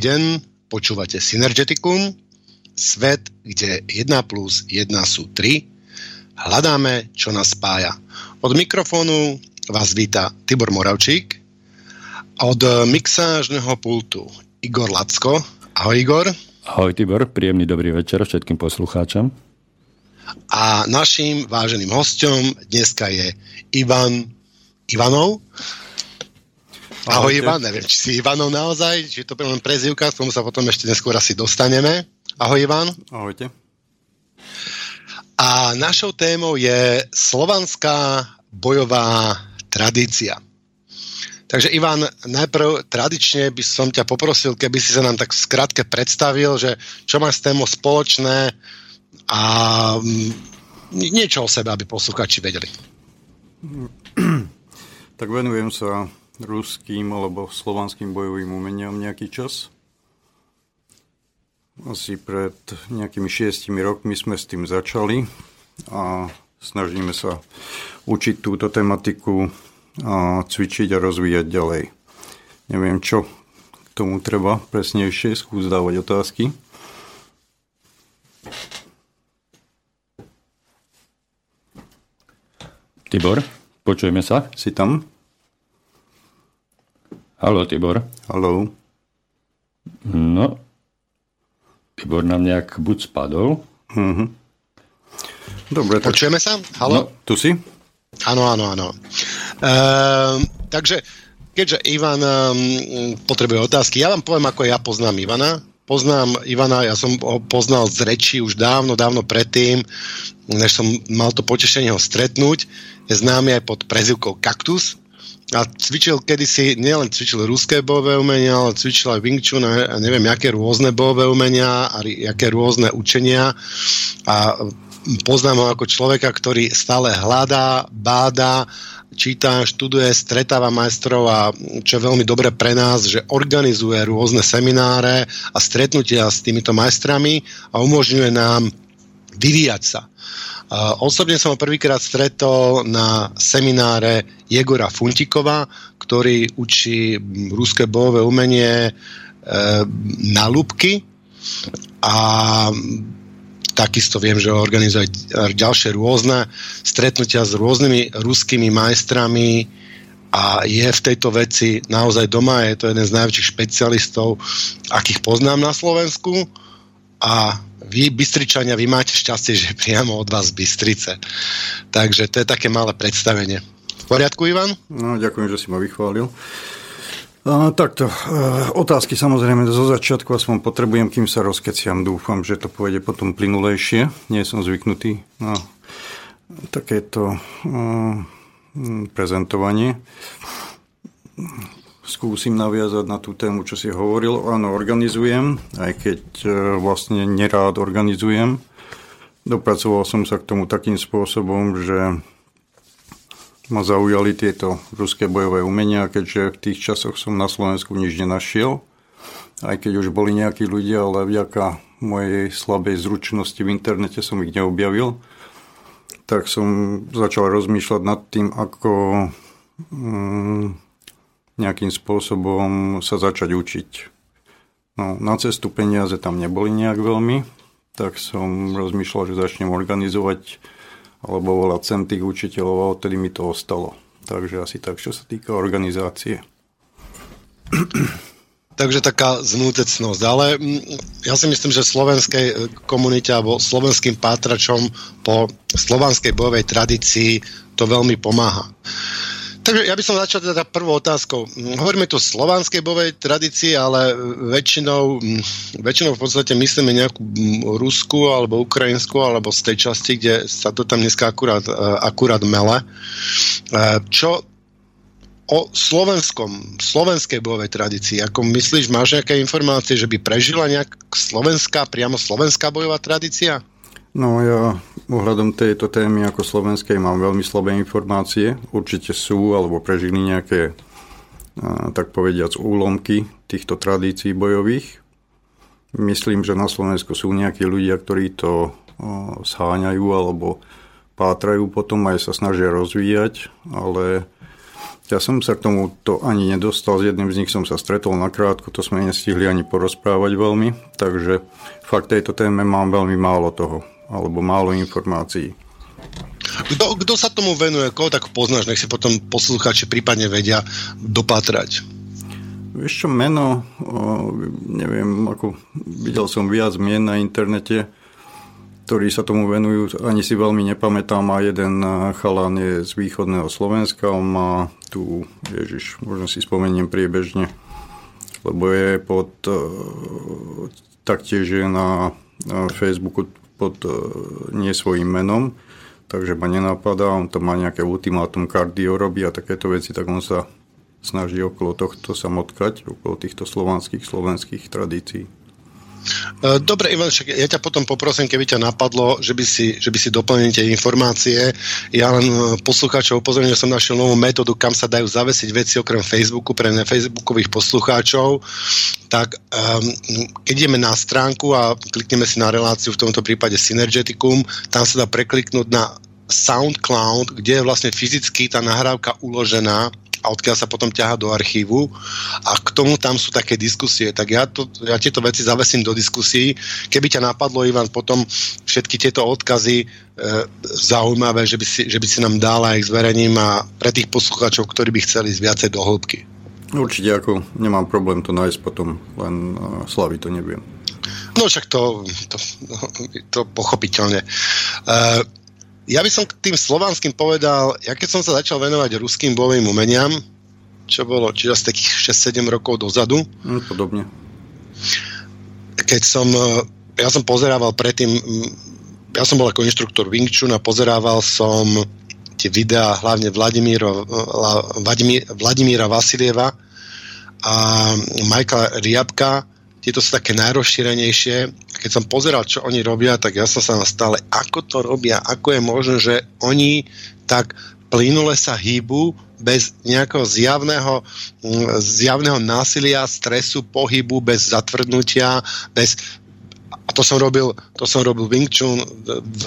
Dobrý deň, počúvate Synergeticum, svet, kde 1 plus 1 sú 3. Hľadáme, čo nás spája. Od mikrofónu vás víta Tibor Moravčík od mixážneho pultu Igor Lacko. Ahoj Igor. Ahoj Tibor, príjemný dobrý večer všetkým poslucháčom. A našim váženým hostom dneska je Ivan Ivanov. Ahoj. Ivan, neviem, či si Ivanov naozaj, či to len prezivka, k tomu sa potom ešte neskôr asi dostaneme. Ahoj Ivan. Ahojte. A našou témou je slovanská bojová tradícia. Takže Ivan, najprv tradične by som ťa poprosil, keby si sa nám tak skrátke predstavil, že čo má s témou spoločné a mm, niečo o sebe, aby posluchači vedeli. Tak venujem sa ruským alebo slovanským bojovým umeniam nejaký čas. Asi pred nejakými šiestimi rokmi sme s tým začali a snažíme sa učiť túto tematiku a cvičiť a rozvíjať ďalej. Neviem, čo k tomu treba presnejšie, skús dávať otázky. Tibor, počujeme sa? Si tam? Halo, Tibor. Halo. No, Tibor nám nejak buď spadol. Mm-hmm. Dobre, tak... Počujeme sa? Halo? No, tu si? Áno, áno, áno. Ehm, takže, keďže Ivan um, potrebuje otázky, ja vám poviem, ako ja poznám Ivana. Poznám Ivana, ja som ho poznal z reči už dávno, dávno predtým, než som mal to potešenie ho stretnúť. Je známy aj pod prezivkou Kaktus a cvičil kedysi, nielen cvičil ruské bojové umenia, ale cvičil aj Wing Chun a neviem, aké rôzne bojové umenia a aké rôzne učenia. A poznám ho ako človeka, ktorý stále hľadá, báda, číta, študuje, stretáva majstrov a čo je veľmi dobre pre nás, že organizuje rôzne semináre a stretnutia s týmito majstrami a umožňuje nám vyvíjať sa. Osobne som ho prvýkrát stretol na semináre Jegora Funtikova, ktorý učí ruské bojové umenie uh, na lúbky a takisto viem, že organizuje ďalšie rôzne stretnutia s rôznymi ruskými majstrami. A je v tejto veci naozaj doma, je to jeden z najväčších špecialistov, akých poznám na Slovensku a vy, Bystričania, vy máte šťastie, že priamo od vás Bystrice. Takže to je také malé predstavenie. V poriadku, Ivan? No, ďakujem, že si ma vychválil. A, takto, e, otázky samozrejme zo začiatku aspoň potrebujem, kým sa rozkeciam. Dúfam, že to pôjde potom plynulejšie. Nie som zvyknutý na takéto uh, prezentovanie skúsim naviazať na tú tému, čo si hovoril. Áno, organizujem, aj keď e, vlastne nerád organizujem. Dopracoval som sa k tomu takým spôsobom, že ma zaujali tieto ruské bojové umenia, keďže v tých časoch som na Slovensku nič nenašiel. Aj keď už boli nejakí ľudia, ale vďaka mojej slabej zručnosti v internete som ich neobjavil, tak som začal rozmýšľať nad tým, ako mm, nejakým spôsobom sa začať učiť. No, na cestu peniaze tam neboli nejak veľmi, tak som rozmýšľal, že začnem organizovať alebo volať sem tých učiteľov a odtedy mi to ostalo. Takže asi tak, čo sa týka organizácie. Takže taká znútecnosť. Ale mm, ja si myslím, že slovenskej e, komunite alebo slovenským pátračom po slovanskej bojovej tradícii to veľmi pomáha. Takže ja by som začal teda prvou otázkou. Hovoríme tu o slovanskej bovej tradícii, ale väčšinou, väčšinou v podstate myslíme nejakú rusku alebo ukrajinsku alebo z tej časti, kde sa to tam dneska akurát, e, akurát mele. E, čo o slovenskom, slovenskej bojovej tradícii, ako myslíš, máš nejaké informácie, že by prežila nejak slovenská, priamo slovenská bojová tradícia? No ja ohľadom tejto témy ako slovenskej mám veľmi slabé informácie. Určite sú alebo prežili nejaké tak povediac úlomky týchto tradícií bojových. Myslím, že na Slovensku sú nejakí ľudia, ktorí to sháňajú alebo pátrajú potom aj sa snažia rozvíjať, ale Ja som sa k tomu to ani nedostal, s jedným z nich som sa stretol nakrátko, to sme nestihli ani porozprávať veľmi, takže fakt tejto téme mám veľmi málo toho, alebo málo informácií. Kto, kto sa tomu venuje, koho tak poznáš, nech si potom poslucháči prípadne vedia dopatrať? Vieš čo, meno, neviem, ako videl som viac mien na internete, ktorí sa tomu venujú, ani si veľmi nepamätám a jeden chalán je z východného Slovenska, on má tu, ježiš, možno si spomeniem priebežne, lebo je pod, taktiež je na Facebooku pod e, nie menom, takže ma nenapadá, on tam má nejaké ultimátum kardio robí a takéto veci, tak on sa snaží okolo tohto sa motkať, okolo týchto slovanských, slovenských tradícií. E, dobre, Ivan, však ja ťa potom poprosím, keby ťa napadlo, že by si, že by si doplnil tie informácie. Ja len e, poslucháčov upozorňujem, že som našiel novú metódu, kam sa dajú zavesiť veci okrem Facebooku pre Facebookových poslucháčov. Tak um, keď ideme na stránku a klikneme si na reláciu, v tomto prípade Synergeticum, tam sa dá prekliknúť na SoundCloud, kde je vlastne fyzicky tá nahrávka uložená a odkiaľ sa potom ťaha do archívu a k tomu tam sú také diskusie. Tak ja, to, ja tieto veci zavesím do diskusí. Keby ťa napadlo, Ivan, potom všetky tieto odkazy e, zaujímavé, že by, si, že by si nám dal a ich zverejním a pre tých poslucháčov, ktorí by chceli ísť viacej do hĺbky. Určite, ako nemám problém to nájsť potom, len uh, slavy to neviem. No však to, to, to pochopiteľne. Uh, ja by som k tým slovanským povedal, ja keď som sa začal venovať ruským bojovým umeniam, čo bolo čiže z takých 6-7 rokov dozadu. Mm, podobne. Keď som, e, ja som pozerával predtým, ja som bol ako inštruktor Wing Chun a pozerával som tie videá hlavne Vladimíra, Vladimíra Vasilieva a Michaela Riabka, tieto sú také najrozšírenejšie. Keď som pozeral, čo oni robia, tak ja som sa stále, ako to robia, ako je možné, že oni tak plynule sa hýbu bez nejakého zjavného, mm, zjavného násilia, stresu, pohybu, bez zatvrdnutia, bez a to som robil, to som robil Wing Chun v,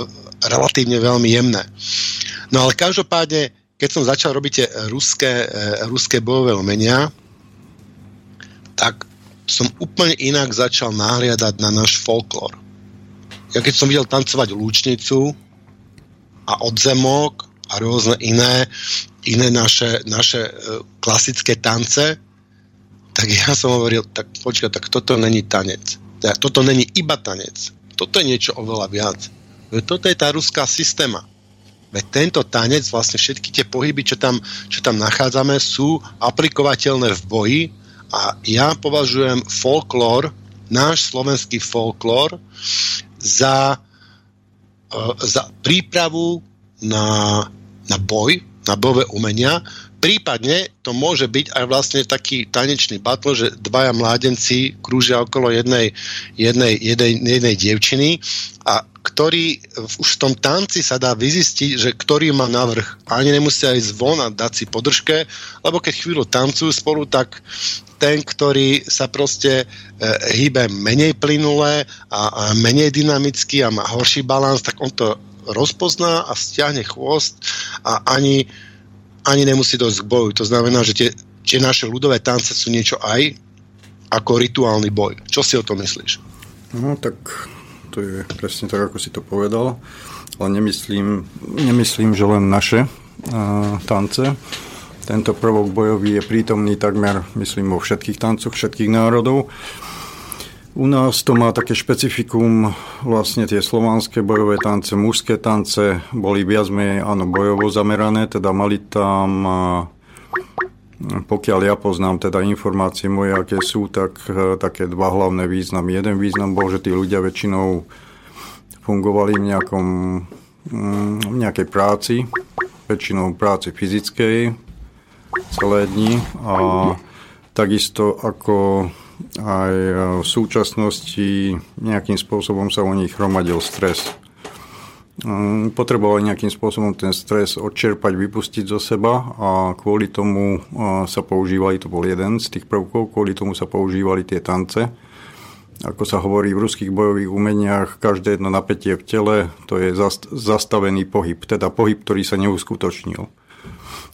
relatívne veľmi jemné. No ale každopádne, keď som začal robiť tie ruské, e, ruské bojové umenia, tak som úplne inak začal nahliadať na náš folklór. Ja keď som videl tancovať lúčnicu a odzemok a rôzne iné, iné naše, naše e, klasické tance, tak ja som hovoril, tak počkaj, tak toto není tanec. Toto není iba tanec. Toto je niečo oveľa viac. Toto je tá ruská systéma. Veď tento tanec, vlastne všetky tie pohyby, čo tam, čo tam nachádzame, sú aplikovateľné v boji a ja považujem folklór, náš slovenský folklór, za, e, za prípravu na, na boj, na bojové umenia. Prípadne to môže byť aj vlastne taký tanečný battle, že dvaja mládenci krúžia okolo jednej, jednej, jednej, jednej dievčiny a ktorý už v tom tanci sa dá vyzistiť, že ktorý má navrh. Ani nemusia ísť von a dať si podržke, lebo keď chvíľu tancujú spolu, tak ten, ktorý sa proste e, hýbe menej plynulé a, a menej dynamicky a má horší balans, tak on to rozpozná a stiahne chvost a ani, ani nemusí dosť k boju. To znamená, že tie, tie naše ľudové tance sú niečo aj ako rituálny boj. Čo si o tom myslíš? No tak to je presne tak, ako si to povedal. Ale nemyslím, nemyslím že len naše uh, tance. Tento prvok bojový je prítomný takmer, myslím, vo všetkých tancoch všetkých národov. U nás to má také špecifikum, vlastne tie slovanské bojové tance, mužské tance boli viac menej, áno, bojovo zamerané, teda mali tam, pokiaľ ja poznám teda informácie moje, aké sú, tak e, také dva hlavné významy. Jeden význam bol, že tí ľudia väčšinou fungovali v, nejakom, mm, v nejakej práci, väčšinou práci fyzickej, celé dni a takisto ako aj v súčasnosti nejakým spôsobom sa u nich hromadil stres. Mm, potrebovali nejakým spôsobom ten stres odčerpať, vypustiť zo seba a kvôli tomu sa používali, to bol jeden z tých prvkov, kvôli tomu sa používali tie tance. Ako sa hovorí v ruských bojových umeniach, každé jedno napätie v tele to je zastavený pohyb, teda pohyb, ktorý sa neuskutočnil.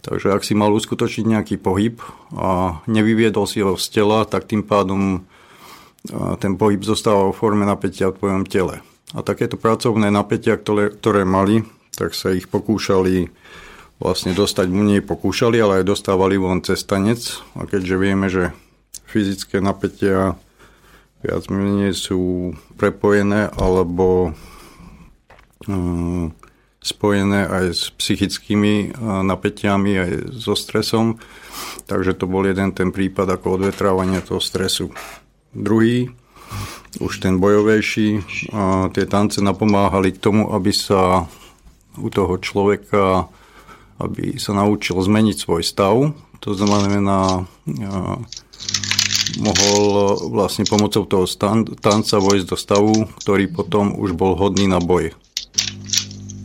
Takže ak si mal uskutočniť nejaký pohyb a nevyviedol si ho z tela, tak tým pádom ten pohyb zostáva vo forme napätia v tvojom tele. A takéto pracovné napätia, ktoré, ktoré mali, tak sa ich pokúšali vlastne dostať, nie pokúšali, ale aj dostávali von cez tanec. A keďže vieme, že fyzické napätia viac menej sú prepojené alebo um, spojené aj s psychickými napätiami, aj so stresom. Takže to bol jeden ten prípad ako odvetrávanie toho stresu. Druhý, už ten bojovejší, tie tance napomáhali k tomu, aby sa u toho človeka aby sa naučil zmeniť svoj stav. To znamená, mohol vlastne pomocou toho tanca vojsť do stavu, ktorý potom už bol hodný na boj.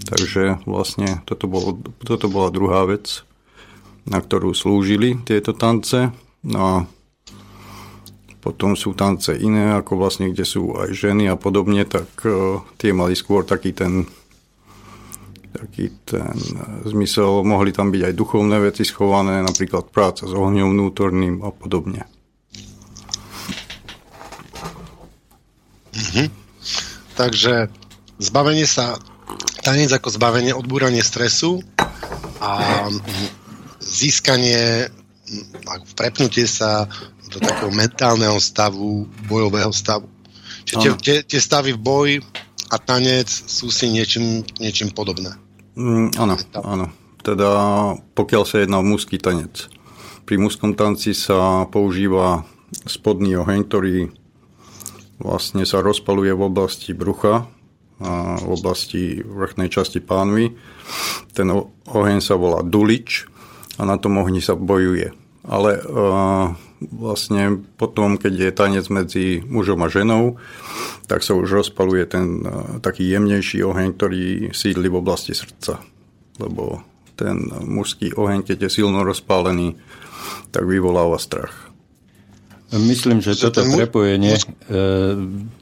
Takže vlastne toto, bolo, toto bola druhá vec, na ktorú slúžili tieto tance. No a potom sú tance iné, ako vlastne, kde sú aj ženy a podobne, tak uh, tie mali skôr taký ten taký ten zmysel, mohli tam byť aj duchovné veci schované, napríklad práca s ohňom vnútorným a podobne. Mhm. Takže zbavenie sa tanec ako zbavenie, odbúranie stresu a získanie, prepnutie sa do takého mentálneho stavu, bojového stavu. Čiže tie, tie, stavy v boji a tanec sú si niečím, niečím podobné. Mm, áno, áno. Teda pokiaľ sa jedná o mužský tanec. Pri mužskom tanci sa používa spodný oheň, ktorý vlastne sa rozpaluje v oblasti brucha v oblasti vrchnej časti pánvy. Ten oheň sa volá dulič a na tom ohni sa bojuje. Ale vlastne potom, keď je tanec medzi mužom a ženou, tak sa už rozpaluje ten taký jemnejší oheň, ktorý sídli v oblasti srdca. Lebo ten mužský oheň, keď je silno rozpálený, tak vyvoláva strach. Myslím, že toto prepojenie e,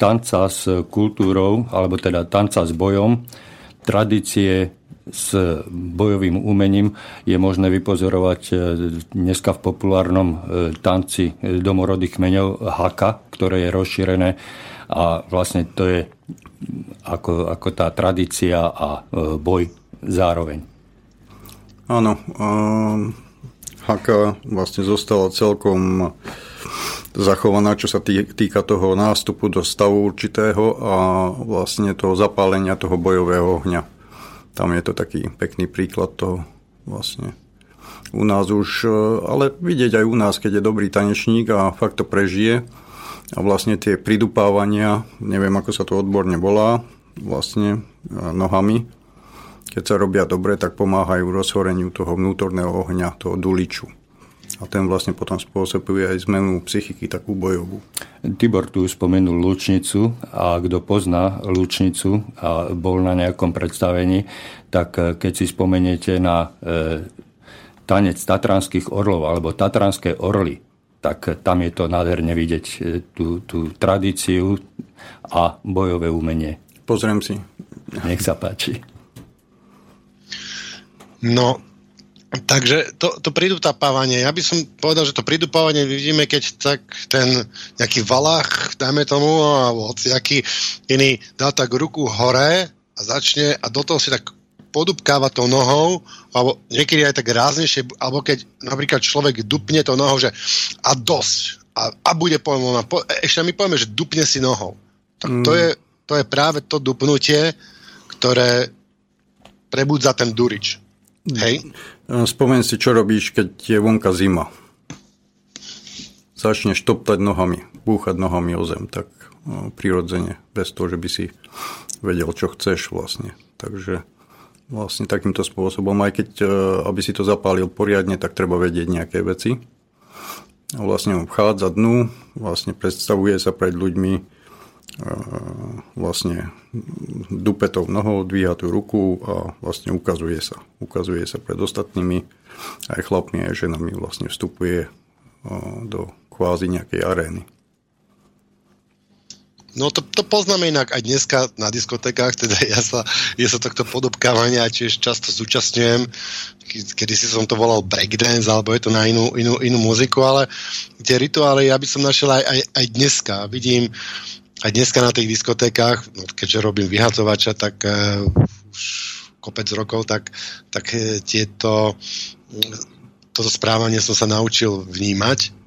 tanca s kultúrou, alebo teda tanca s bojom, tradície s bojovým umením je možné vypozorovať e, dneska v populárnom e, tanci domorodých kmeňov haka, ktoré je rozšírené a vlastne to je ako, ako tá tradícia a boj zároveň. Áno, haka vlastne zostala celkom zachovaná, čo sa týka toho nástupu do stavu určitého a vlastne toho zapálenia toho bojového ohňa. Tam je to taký pekný príklad toho vlastne. U nás už, e, ale vidieť aj u nás, keď je dobrý tanečník a fakt to prežije a vlastne tie pridupávania, neviem ako sa to odborne volá, vlastne e, nohami, keď sa robia dobre, tak pomáhajú rozhoreniu toho vnútorného ohňa, toho duliču. A ten vlastne potom spôsobuje aj zmenu psychiky, takú bojovú. Tibor tu spomenul Lučnicu a kto pozná Lučnicu a bol na nejakom predstavení, tak eh, keď si spomeniete na e, tanec tatranských orlov alebo tatranské orly, tak tam je to nádherne vidieť eh, tú, tú tradíciu a bojové umenie. Pozriem si. Nech sa páči. No, Takže to, to pridupávanie, ja by som povedal, že to pridupávanie vidíme, keď tak ten nejaký valách, dajme tomu, alebo aký iný dá tak ruku hore a začne a do toho si tak podupkáva tou nohou, alebo niekedy aj tak ráznejšie, alebo keď napríklad človek dupne tou nohou, že a dosť, a, a bude poviem, po, ešte my povieme, že dupne si nohou. Tak mm. to, je, to je práve to dupnutie, ktoré prebudza ten durič. Hej? Spomen si, čo robíš, keď je vonka zima. Začneš toptať nohami, búchať nohami o zem, tak no, prirodzene, bez toho, že by si vedel, čo chceš vlastne. Takže vlastne takýmto spôsobom, aj keď, e, aby si to zapálil poriadne, tak treba vedieť nejaké veci. Vlastne vchádza dnu, vlastne predstavuje sa pred ľuďmi vlastne dupetou nohou, dvíha tú ruku a vlastne ukazuje sa. Ukazuje sa pred ostatnými, aj chlapmi, aj ženami vlastne vstupuje do kvázi nejakej arény. No to, to poznáme inak aj dneska na diskotekách, teda ja sa, ja sa tohto podobkávania tiež často zúčastňujem, kedy si som to volal breakdance, alebo je to na inú, inú, inú muziku, ale tie rituály ja by som našiel aj, aj, aj dneska. Vidím aj dneska na tých diskotékách, no keďže robím vyhacovača, tak uh, už kopec rokov, tak, tak uh, tieto toto správanie som sa naučil vnímať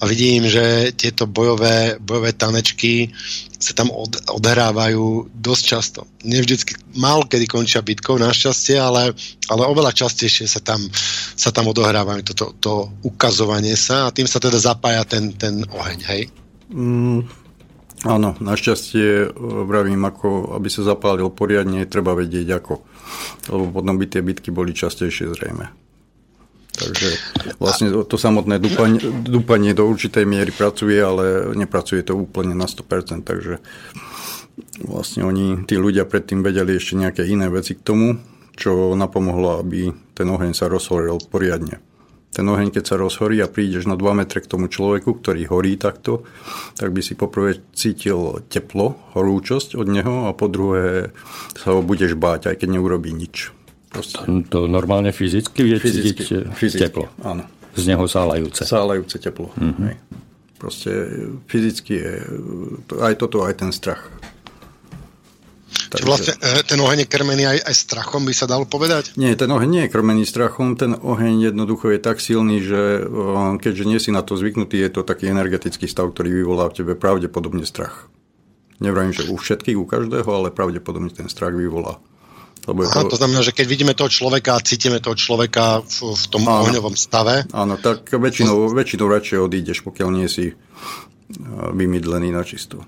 a vidím, že tieto bojové, bojové tanečky sa tam od, odhrávajú dosť často. Nevždycky, málo kedy končia bitkou, našťastie, ale, ale oveľa častejšie sa tam, sa tam odohrávajú toto to ukazovanie sa a tým sa teda zapája ten, ten oheň, hej? Mm, áno, našťastie e, vravím, ako aby sa zapálil poriadne, treba vedieť ako. Lebo potom by tie bitky boli častejšie zrejme. Takže vlastne to samotné dúpanie, dúpanie do určitej miery pracuje, ale nepracuje to úplne na 100%, takže vlastne oni, tí ľudia predtým vedeli ešte nejaké iné veci k tomu, čo napomohlo, aby ten oheň sa rozhoril poriadne. Ten oheň, keď sa rozhorí a prídeš na 2 metre k tomu človeku, ktorý horí takto, tak by si poprvé cítil teplo, horúčosť od neho a po druhé sa ho budeš báť, aj keď neurobí nič. Proste. To normálne fyzicky vie fyzicky, cítiť fyzicky, teplo. Áno. Z neho sálajúce. Sálajúce teplo. Mm-hmm. Hej. Proste fyzicky je aj toto, aj ten strach. Takže... vlastne eh, ten oheň je krmený aj, aj strachom, by sa dalo povedať? Nie, ten oheň nie je krmený strachom, ten oheň jednoducho je tak silný, že eh, keďže nie si na to zvyknutý, je to taký energetický stav, ktorý vyvolá v tebe pravdepodobne strach. Nevrajím, že u všetkých, u každého, ale pravdepodobne ten strach vyvolá. Lebo Aha, to... to znamená, že keď vidíme toho človeka a cítime toho človeka v, v tom áno, ohňovom stave. Áno, tak väčšinou, väčšinou radšej odídeš, pokiaľ nie si vymydlený na čisto.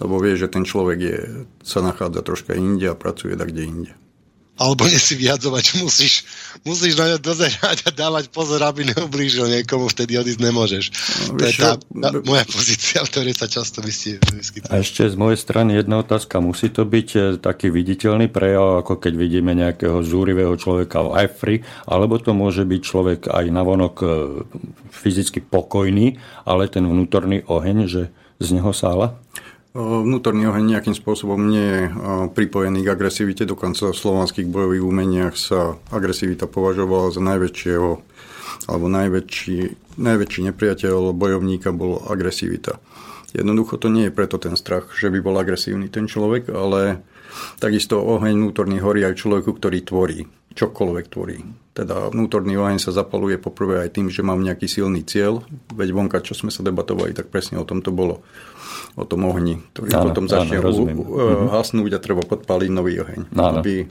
Lebo vieš, že ten človek je, sa nachádza troška inde a pracuje tak kde inde alebo nesi vyhadzovať, musíš, musíš na ňa dozerať a dávať pozor, aby neublížil niekomu, vtedy odísť nemôžeš. No, to je tá, tá moja pozícia, v ktorej sa často vyskytuje. A ešte z mojej strany jedna otázka. Musí to byť e, taký viditeľný prejav, ako keď vidíme nejakého zúrivého človeka v Ifri, alebo to môže byť človek aj navonok e, fyzicky pokojný, ale ten vnútorný oheň, že z neho sála? Vnútorný oheň nejakým spôsobom nie je pripojený k agresivite, dokonca v slovanských bojových umeniach sa agresivita považovala za najväčšieho alebo najväčší, najväčší nepriateľ bojovníka bol agresivita. Jednoducho to nie je preto ten strach, že by bol agresívny ten človek, ale takisto oheň vnútorný horí aj človeku, ktorý tvorí, čokoľvek tvorí. Teda vnútorný oheň sa zapaluje poprvé aj tým, že mám nejaký silný cieľ, veď vonka, čo sme sa debatovali, tak presne o tom to bolo o tom ohni, ktorý áno, potom začne áno, u, uh, hasnúť a treba podpáliť nový oheň, aby,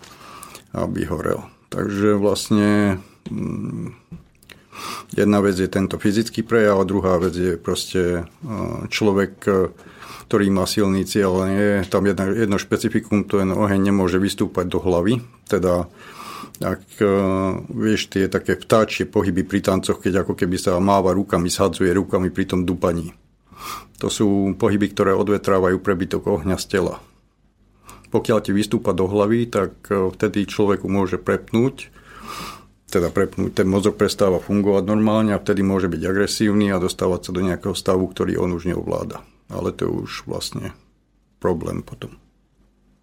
aby horel. Takže vlastne um, jedna vec je tento fyzický prejav a druhá vec je proste uh, človek, ktorý má silný cieľ, ale je tam jedno, jedno špecifikum, to ten oheň nemôže vystúpať do hlavy, teda ak uh, vieš tie také vtáčie pohyby pri tancoch, keď ako keby sa máva rukami, shadzuje rukami pri tom dupaní. To sú pohyby, ktoré odvetrávajú prebytok ohňa z tela. Pokiaľ ti vystúpa do hlavy, tak e, vtedy človeku môže prepnúť, teda prepnúť, ten mozog prestáva fungovať normálne a vtedy môže byť agresívny a dostávať sa do nejakého stavu, ktorý on už neovláda. Ale to je už vlastne problém potom.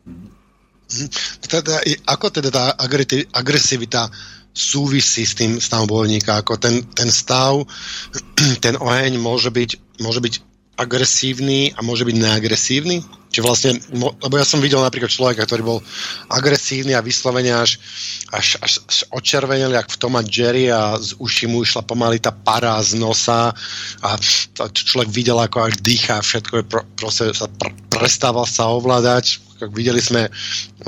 Mhm. Teda, ako teda tá agresivita súvisí s tým stavom bojovníka? Ako ten, ten stav, ten oheň môže byť, môže byť agresívny a môže byť neagresívny? Čiže vlastne, lebo ja som videl napríklad človeka, ktorý bol agresívny a vyslovene až, až, až, až očervenil, jak v Tom a Jerry a z uši mu išla pomaly tá para z nosa a človek videl, ako až dýcha, všetko proste sa pr- prestával sa ovládať. Videli sme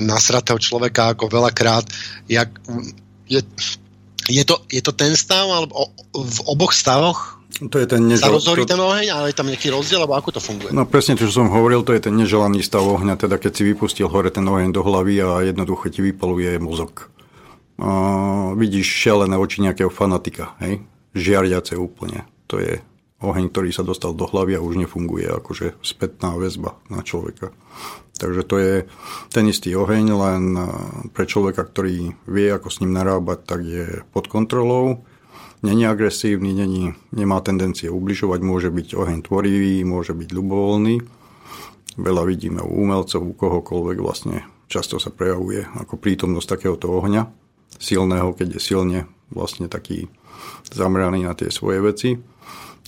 nasratého človeka ako veľakrát, jak je, je, to, je to ten stav, alebo v oboch stavoch to je ten nežel... Sa rozhorí ten oheň, ale je tam nejaký rozdiel, alebo ako to funguje? No presne to, čo som hovoril, to je ten neželaný stav ohňa, teda keď si vypustil hore ten oheň do hlavy a jednoducho ti vypaluje mozog. A vidíš šelené oči nejakého fanatika, hej? Žiariace úplne. To je oheň, ktorý sa dostal do hlavy a už nefunguje akože spätná väzba na človeka. Takže to je ten istý oheň, len pre človeka, ktorý vie, ako s ním narábať, tak je pod kontrolou není agresívny, není, nemá tendencie ubližovať, môže byť oheň tvorivý, môže byť ľubovoľný. veľa vidíme u umelcov, u kohokoľvek vlastne často sa prejavuje ako prítomnosť takéhoto ohňa, silného, keď je silne vlastne taký zameraný na tie svoje veci.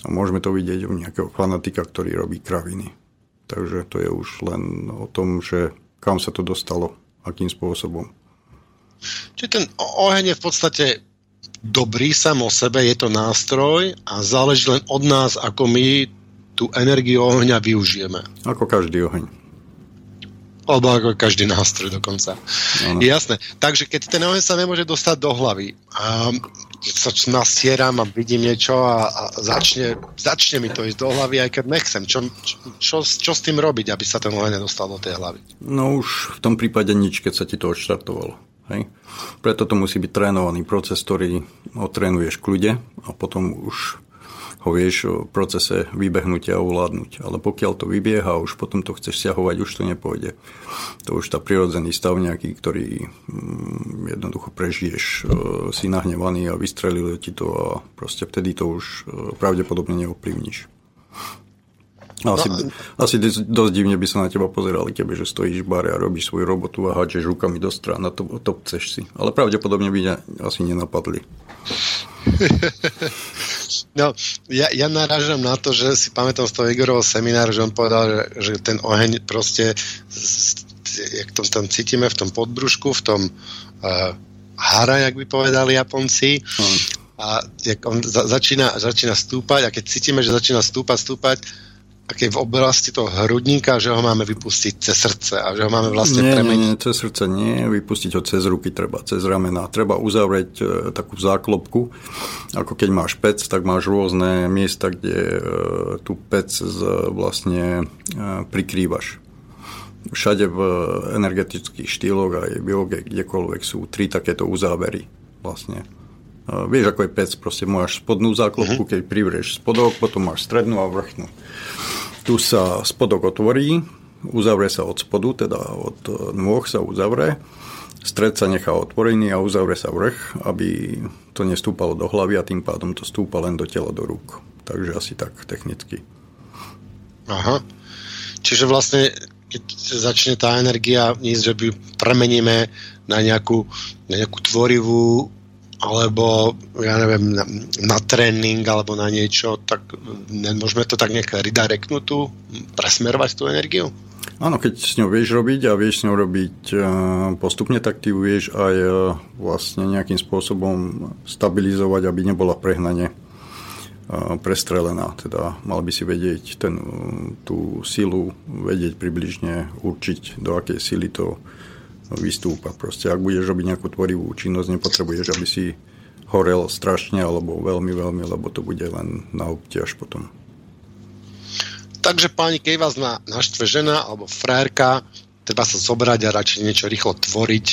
A môžeme to vidieť u nejakého fanatika, ktorý robí kraviny. Takže to je už len o tom, že kam sa to dostalo, akým spôsobom. Čiže ten oheň je v podstate dobrý sam o sebe, je to nástroj a záleží len od nás, ako my tú energiu ohňa využijeme. Ako každý oheň alebo ako každý nástroj dokonca. Ano. Jasné. Takže keď ten oheň sa nemôže dostať do hlavy a sa nasieram a vidím niečo a, a začne, začne mi to ísť do hlavy, aj keď nechcem. Čo, čo, čo s tým robiť, aby sa ten oheň nedostal do tej hlavy? No už v tom prípade nič, keď sa ti to odštartovalo. Hej? Preto to musí byť trénovaný proces, ktorý otrénuješ kľude a potom už ho vieš v procese vybehnutia ovládnuť. Ale pokiaľ to vybieha a už potom to chceš stiahovať, už to nepôjde. To už tá prirodzený stav nejaký, ktorý mm, jednoducho prežiješ, e, si nahnevaný a vystrelilo ti to a proste vtedy to už e, pravdepodobne neovplyvníš. Asi, no. asi dosť divne by sa na teba pozerali, keby že stojíš v bare a robíš svoju robotu a hádžeš rukami do strán a to, to chceš si. Ale pravdepodobne by ťa asi nenapadli. No, ja, ja narážam na to, že si pamätám z toho Igorovho semináru, že on povedal, že, že ten oheň proste jak to tam cítime v tom podbrušku, v tom uh, hara, jak by povedali Japonci, hmm. a jak on za, začína, začína stúpať a keď cítime, že začína stúpať, stúpať, také v oblasti toho hrudníka, že ho máme vypustiť cez srdce a že ho máme vlastne nie, premeniť. Nie, nie, cez srdce nie, vypustiť ho cez ruky treba, cez ramena. Treba uzavrieť e, takú záklopku, ako keď máš pec, tak máš rôzne miesta, kde e, tú pec z, vlastne e, prikrývaš. Všade v energetických štýloch aj v joge, kdekoľvek sú tri takéto uzávery vlastne. Vieš, ako je pec, proste máš spodnú záklopku, uh-huh. keď privrieš spodok, potom máš strednú a vrchnú. Tu sa spodok otvorí, uzavrie sa od spodu, teda od nôh sa uzavre, stred sa nechá otvorený a uzavre sa vrch, aby to nestúpalo do hlavy a tým pádom to stúpa len do tela, do rúk. Takže asi tak technicky. Aha. Čiže vlastne, keď začne tá energia ísť, že by premeníme na nejakú, na nejakú tvorivú alebo ja neviem, na, na tréning alebo na niečo, tak môžeme to tak nejak redirectnúť tu, presmerovať tú energiu? Áno, keď s ňou vieš robiť a vieš s ňou robiť e, postupne, tak ty vieš aj e, vlastne nejakým spôsobom stabilizovať, aby nebola prehnane e, prestrelená. Teda mal by si vedieť ten, tú silu, vedieť približne určiť, do akej sily to vystúpa. Proste, ak budeš robiť nejakú tvorivú činnosť, nepotrebuješ, aby si horel strašne alebo veľmi, veľmi, lebo to bude len na obťaž potom. Takže páni, keď vás na, naštve žena alebo frajerka, treba sa zobrať a radšej niečo rýchlo tvoriť,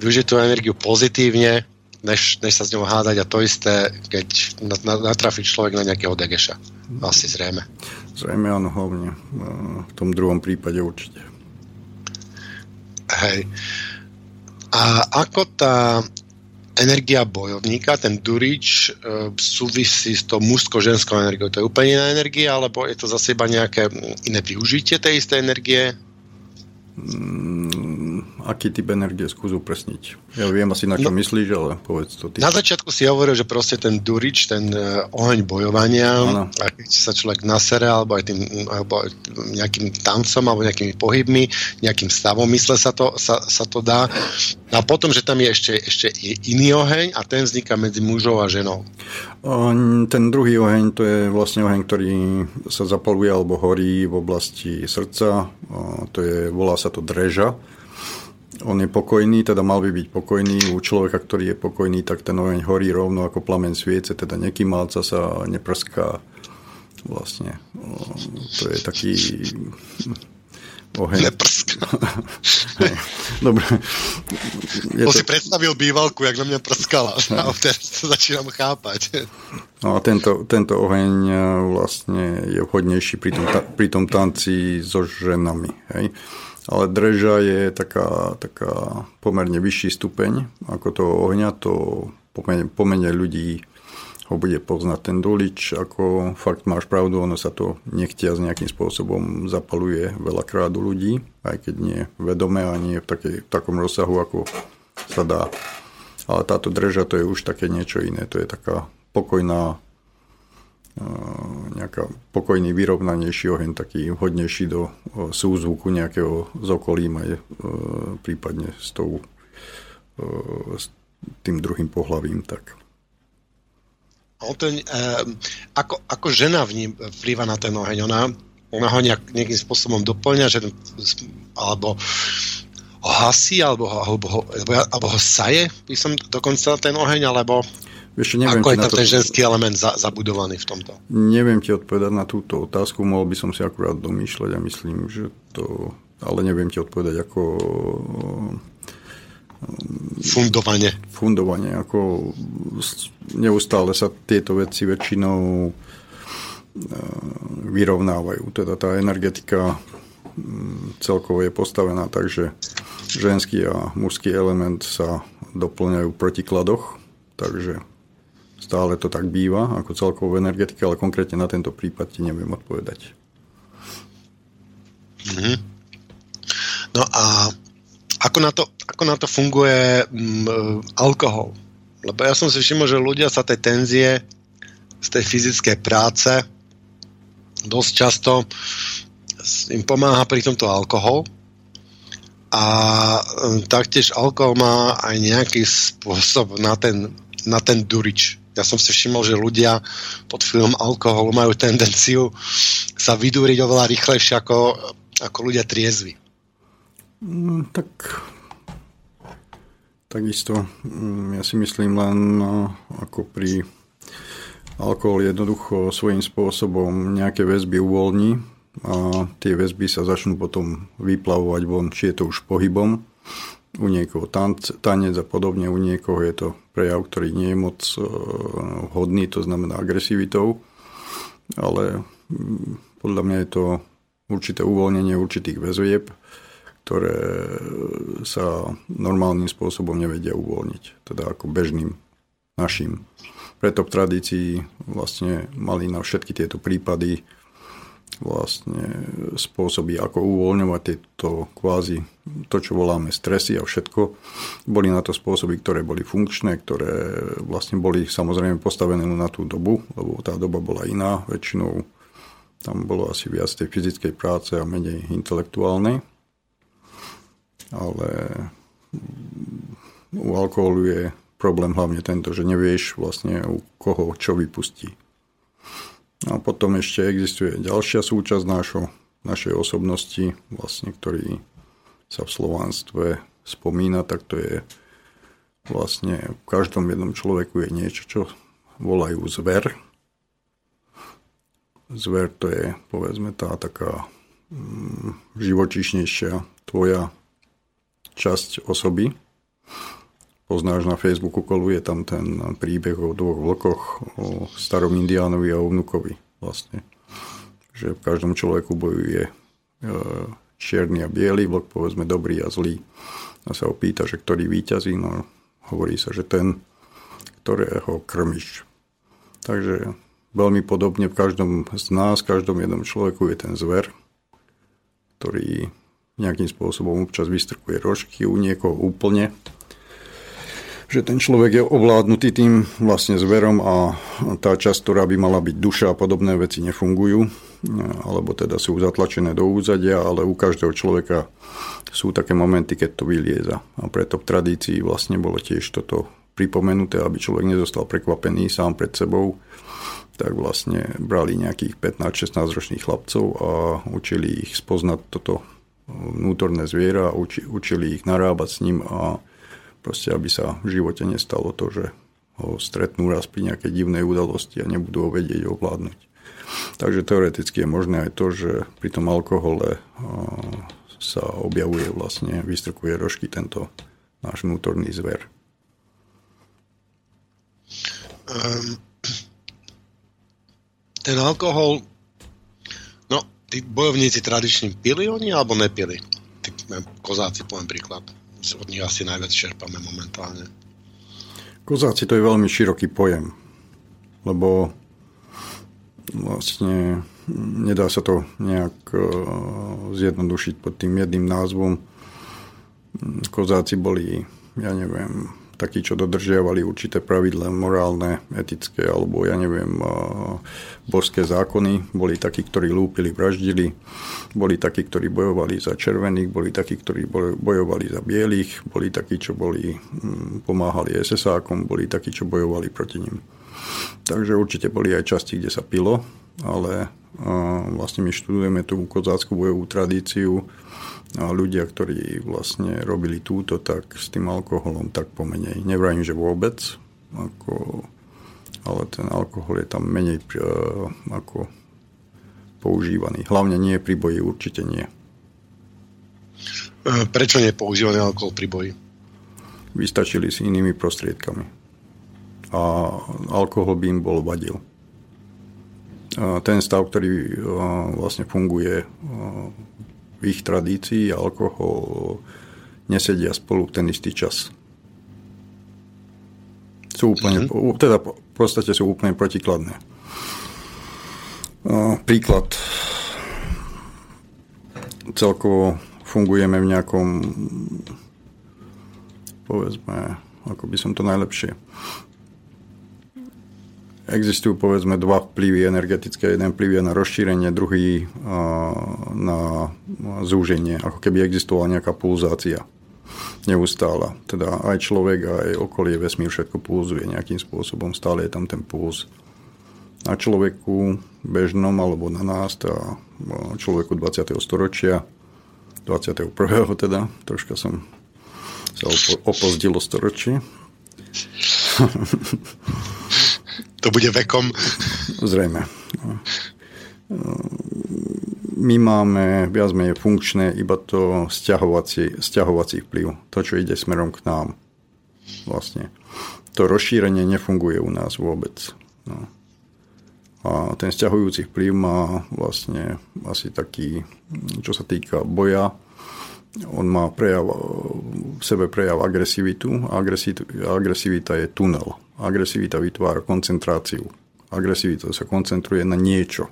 využiť tú energiu pozitívne, než, než sa s ňou hádať a to isté, keď natrafí človek na nejakého degeša. Asi zrejme. Zrejme áno, hlavne v tom druhom prípade určite. Hej. A ako tá energia bojovníka, ten durič, e, súvisí s tou mužsko-ženskou energiou. To je úplne iná energia, alebo je to zase iba nejaké iné využitie tej istej energie? Mm, aký typ energie skús upresniť. Ja viem asi na čo no, myslíš, ale povedz to ty. Na začiatku si hovoril, že proste ten durič, ten uh, oheň bojovania, ano. a keď sa človek nasere, alebo aj tým alebo nejakým tancom, alebo nejakými pohybmi, nejakým stavom mysle sa to, sa, sa to dá. A potom, že tam je ešte, ešte iný oheň a ten vzniká medzi mužou a ženou. Ten druhý oheň, to je vlastne oheň, ktorý sa zapaluje alebo horí v oblasti srdca. To je, volá sa to dreža. On je pokojný, teda mal by byť pokojný. U človeka, ktorý je pokojný, tak ten oheň horí rovno ako plamen sviece, teda nekýmalca sa neprská. Vlastne. To je taký oheň. Neprská. Dobre. Je to, to si predstavil bývalku, jak na mňa prskala. A teraz to začínam chápať. No a tento, tento oheň e, vlastne je vhodnejší pri tom, pri tom tanci so ženami. Hej? Ale dreža je taká, taká pomerne vyšší stupeň ako toho ohňa, to pomene, pomene ľudí ho bude poznať ten dolič, ako fakt máš pravdu, ono sa to nechtia s nejakým spôsobom zapaluje veľakrát u ľudí, aj keď nie vedome a nie v, takej, v takom rozsahu, ako sa dá. Ale táto drža to je už také niečo iné, to je taká pokojná nejaká pokojný, vyrovnanejší oheň, taký vhodnejší do súzvuku nejakého z okolím aj prípadne s, tou, s tým druhým pohlavím. Tak. Ten, e, ako, ako žena v ním vplýva na ten oheň? Ona, ona ho nejak, nejakým spôsobom doplňa, že, alebo ho hasí, alebo, alebo, alebo, alebo ho saje, by som dokonca ten oheň, alebo Vieš, neviem Ako je tam to... ten ženský element za, zabudovaný v tomto? Neviem ti odpovedať na túto otázku, mohol by som si akurát domýšľať a myslím, že to... Ale neviem ti odpovedať ako... Fundovanie. Fundovanie, ako neustále sa tieto veci väčšinou e, vyrovnávajú. Teda tá energetika celkovo je postavená tak, že ženský a mužský element sa doplňajú v protikladoch, takže Stále to tak býva, ako celkovo v energetike, ale konkrétne na tento prípad ti neviem odpovedať. Mm-hmm. No a ako na to, ako na to funguje mm, alkohol? Lebo ja som si všimol, že ľudia sa tej tenzie z tej fyzickej práce dosť často im pomáha pri tomto alkohol a mm, taktiež alkohol má aj nejaký spôsob na ten, na ten durič ja som si všimol, že ľudia pod vplyvom alkoholu majú tendenciu sa vydúriť oveľa rýchlejšie ako, ako ľudia triezvi. Mm, tak takisto mm, ja si myslím len no, ako pri alkohol jednoducho svojím spôsobom nejaké väzby uvoľní a tie väzby sa začnú potom vyplavovať von, či je to už pohybom, u niekoho tanec a podobne, u niekoho je to prejav, ktorý nie je moc e, hodný, to znamená agresivitou, ale mm, podľa mňa je to určité uvoľnenie určitých väzvieb, ktoré sa normálnym spôsobom nevedia uvoľniť, teda ako bežným našim. Preto v tradícii vlastne mali na všetky tieto prípady vlastne spôsoby, ako uvoľňovať tieto kvázi, to, čo voláme stresy a všetko. Boli na to spôsoby, ktoré boli funkčné, ktoré vlastne boli samozrejme postavené na tú dobu, lebo tá doba bola iná, väčšinou tam bolo asi viac tej fyzickej práce a menej intelektuálnej. Ale u alkoholu je problém hlavne tento, že nevieš vlastne u koho čo vypustí. A potom ešte existuje ďalšia súčasť nášho, našej osobnosti, vlastne, ktorý sa v slovanstve spomína, tak to je vlastne v každom jednom človeku je niečo, čo volajú zver. Zver to je, povedzme, tá taká mm, živočíšnejšia tvoja časť osoby. Poznáš na Facebooku, koluje tam ten príbeh o dvoch vlkoch, o starom indiánovi a o vnukovi vlastne. Že v každom človeku bojuje e, čierny a biely, vlk povedzme dobrý a zlý. A sa opýta, že ktorý víťazí, no hovorí sa, že ten, ktorého krmiš. Takže veľmi podobne v každom z nás, v každom jednom človeku je ten zver, ktorý nejakým spôsobom občas vystrkuje rožky, u niekoho úplne, že ten človek je ovládnutý tým vlastne zverom a tá časť, ktorá by mala byť duša a podobné veci nefungujú, alebo teda sú zatlačené do úzadia, ale u každého človeka sú také momenty, keď to vylieza. A preto v tradícii vlastne bolo tiež toto pripomenuté, aby človek nezostal prekvapený sám pred sebou, tak vlastne brali nejakých 15-16 ročných chlapcov a učili ich spoznať toto vnútorné zviera, učili ich narábať s ním a Proste, aby sa v živote nestalo to, že ho stretnú raz pri nejakej divnej udalosti a nebudú ho vedieť ovládnuť. Takže teoreticky je možné aj to, že pri tom alkohole sa objavuje vlastne, vystrkuje rožky tento náš vnútorný zver. Um, ten alkohol, tí bojovníci tradiční pili oni alebo nepili? Tí kozáci, poviem príklad od nich asi najviac čerpame momentálne. Kozáci to je veľmi široký pojem. lebo vlastne nedá sa to nejak e, zjednodušiť pod tým jedným názvom. Kozáci boli, ja neviem, takí, čo dodržiavali určité pravidlá morálne, etické, alebo ja neviem, božské zákony. Boli takí, ktorí lúpili, vraždili. Boli takí, ktorí bojovali za červených, boli takí, ktorí bojovali za bielých, boli takí, čo boli, pomáhali SS-ákom, boli takí, čo bojovali proti nim. Takže určite boli aj časti, kde sa pilo, ale vlastne my študujeme tú kozáckú bojovú tradíciu a ľudia, ktorí vlastne robili túto, tak s tým alkoholom tak pomenej. Nevrajím, že vôbec, ako, ale ten alkohol je tam menej ako používaný. Hlavne nie pri boji, určite nie. E, prečo nie je používaný alkohol pri boji? Vystačili s inými prostriedkami. A alkohol by im bol vadil ten stav, ktorý vlastne funguje v ich tradícii, alkohol nesedia spolu ten istý čas. Sú úplne, mm-hmm. teda v podstate sú úplne protikladné. Príklad. Celkovo fungujeme v nejakom povedzme, ako by som to najlepšie Existujú povedzme dva vplyvy energetické. Jeden vplyv je na rozšírenie, druhý na zúženie. Ako keby existovala nejaká pulzácia neustála. Teda aj človek, aj okolie, vesmír, všetko pulzuje nejakým spôsobom. Stále je tam ten puls. Na človeku bežnom alebo na nás, teda človeku 20. storočia, 21. teda, troška som sa opozdil o storočie. to bude vekom. Zrejme. My máme viac menej funkčné iba to stiahovací, stiahovací vplyv. To, čo ide smerom k nám. Vlastne. To rozšírenie nefunguje u nás vôbec. No. A ten stiahujúci vplyv má vlastne asi taký, čo sa týka boja, on má prejav, v sebe prejav agresivitu a agresivita je tunel. Agresivita vytvára koncentráciu. Agresivita sa koncentruje na niečo.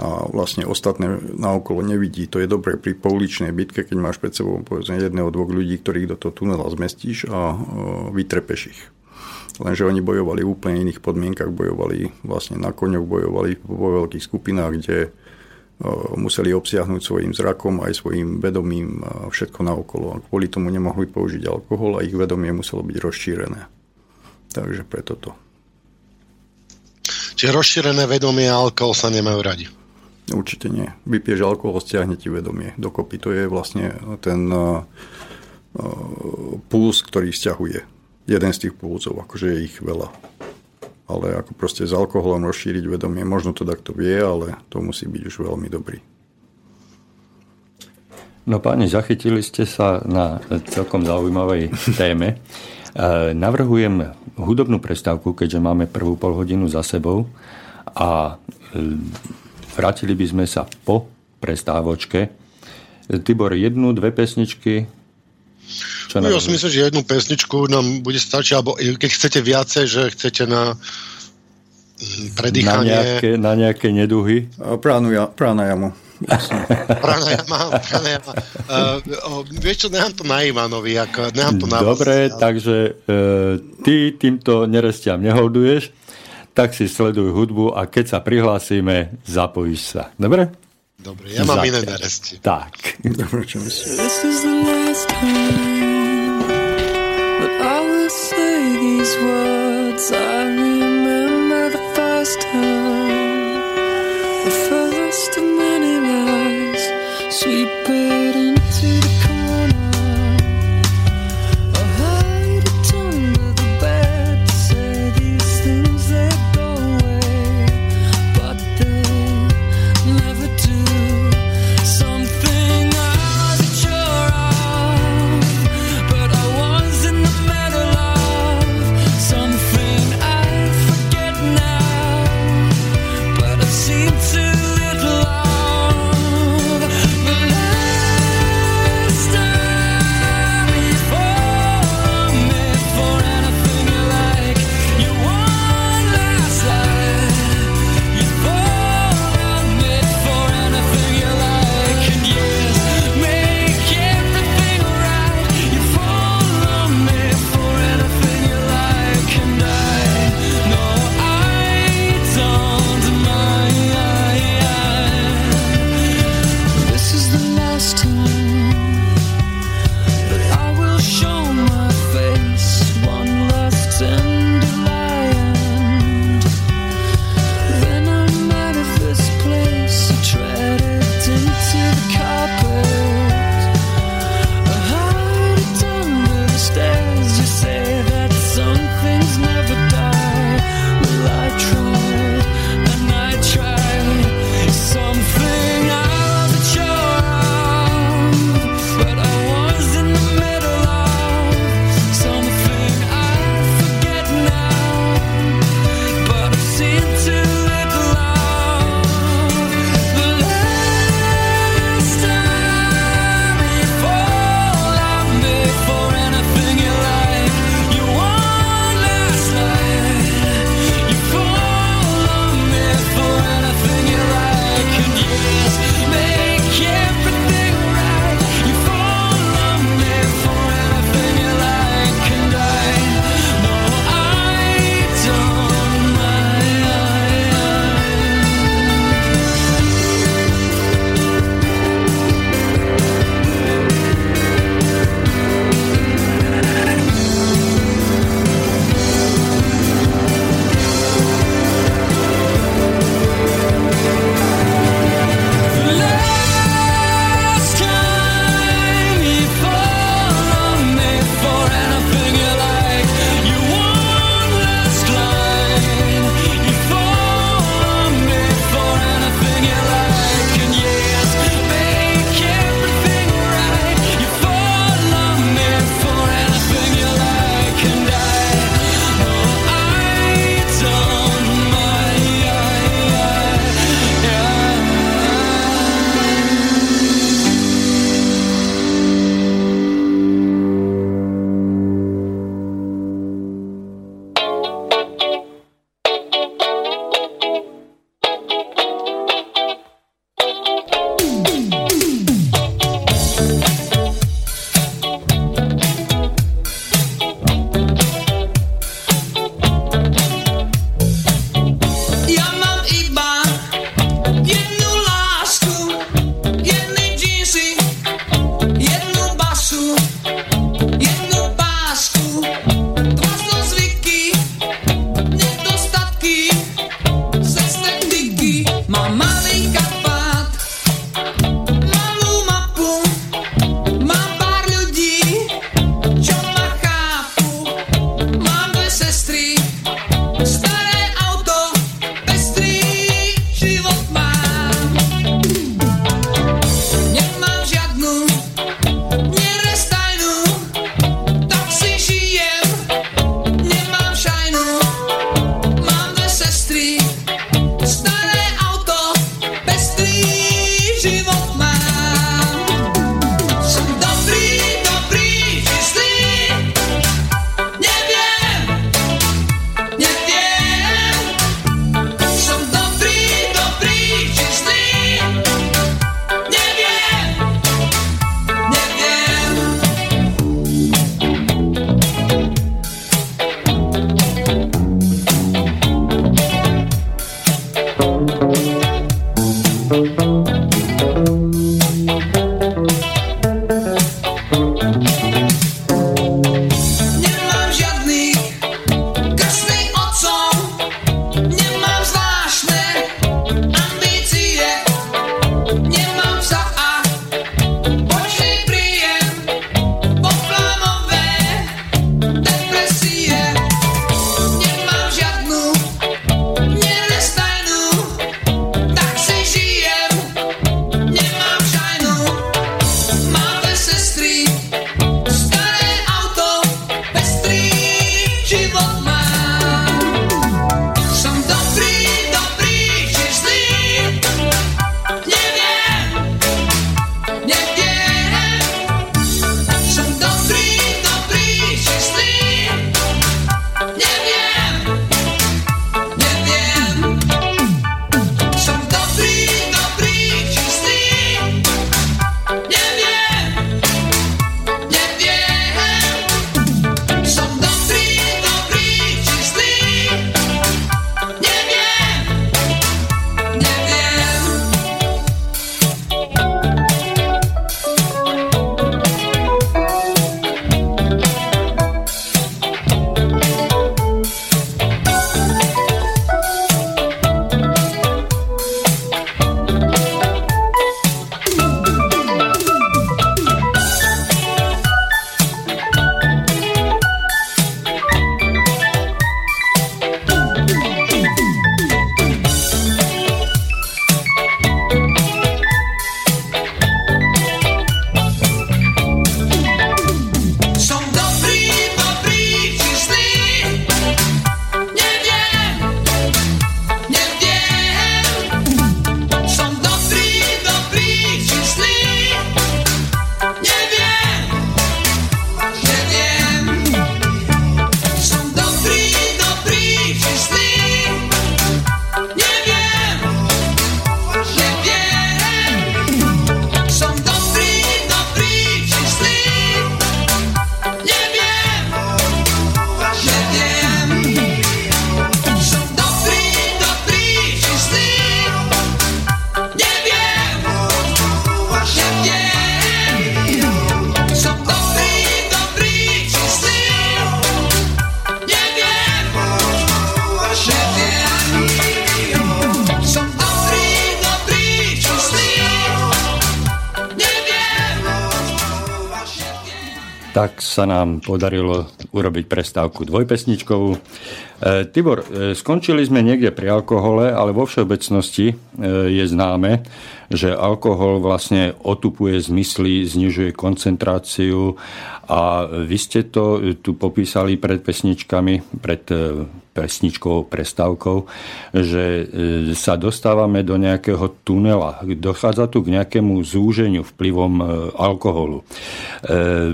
A vlastne ostatné naokolo nevidí. To je dobré pri pouličnej bitke, keď máš pred sebou povedzme jedného, dvoch ľudí, ktorých do toho tunela zmestíš a vytrepeš ich. Lenže oni bojovali v úplne iných podmienkach, bojovali vlastne na koňoch, bojovali vo veľkých skupinách, kde museli obsiahnuť svojim zrakom aj svojim vedomím všetko naokolo. A kvôli tomu nemohli použiť alkohol a ich vedomie muselo byť rozšírené. Takže preto to. Čiže rozšírené vedomie a alkohol sa nemajú radi? Určite nie. Vypieš alkohol, stiahne ti vedomie dokopy. To je vlastne ten uh, puls, ktorý stiahuje. Jeden z tých pulzov, akože je ich veľa ale ako proste s alkoholom rozšíriť vedomie, možno to takto vie, ale to musí byť už veľmi dobrý. No páni, zachytili ste sa na celkom zaujímavej téme. E, navrhujem hudobnú prestávku, keďže máme prvú polhodinu za sebou a e, vrátili by sme sa po prestávočke. Tibor, jednu, dve pesničky, čo no, ja si myslím, že jednu pesničku nám bude stačiť, alebo keď chcete viacej, že chcete na mm, predýchanie. Na nejaké, na nejaké neduhy? Pránuja, pránajamu. pranajama, pranajama. Uh, vieš čo, nechám to na Ivanovi. Ako, nechám to na Dobre, vás, takže uh, ty týmto nerestiam neholduješ, tak si sleduj hudbu a keď sa prihlásime, zapojíš sa. Dobre? Dobre, ja mám Zatiaľ. iné neresti. Tak. Dobre, čo myslím. 我在 sa nám podarilo urobiť prestávku dvojpesničkovú. E, Tibor, e, skončili sme niekde pri alkohole, ale vo všeobecnosti e, je známe, že alkohol vlastne otupuje zmysly, znižuje koncentráciu a vy ste to tu popísali pred pesničkami, pred pesničkovou prestávkou, že sa dostávame do nejakého tunela. Dochádza tu k nejakému zúženiu vplyvom alkoholu.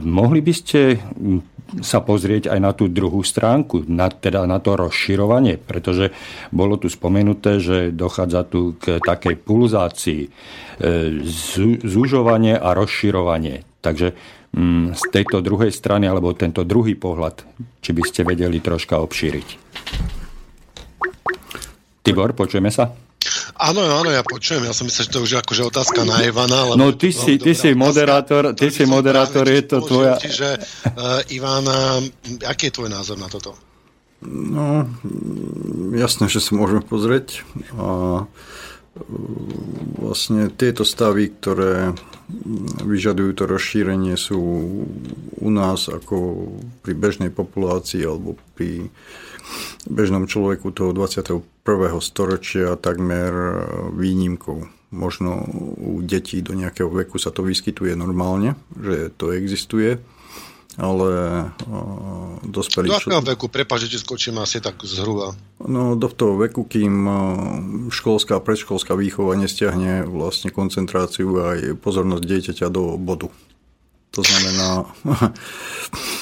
Mohli by ste sa pozrieť aj na tú druhú stránku, na, teda na to rozširovanie, pretože bolo tu spomenuté, že dochádza tu k takej pulzácii, e, zúžovanie a rozširovanie. Takže mm, z tejto druhej strany, alebo tento druhý pohľad, či by ste vedeli troška obšíriť. Tibor, počujeme sa? Áno, áno, ja počujem. Ja som myslel, že to už je akože otázka na Ivana. No ty si, ty si moderátor, ty si moderátor, je to tvoja... Čiže, uh, Ivan, aký je tvoj názor na toto? No, jasné, že sa môžeme pozrieť. A vlastne tieto stavy, ktoré vyžadujú to rozšírenie, sú u nás ako pri bežnej populácii alebo pri bežnom človeku toho 21. storočia takmer výnimkou. Možno u detí do nejakého veku sa to vyskytuje normálne, že to existuje, ale dospelí... Do akého veku? Prepač, že skočím asi tak zhruba. No do toho veku, kým školská a predškolská výchova nestiahne vlastne koncentráciu aj pozornosť dieťaťa do bodu. To znamená,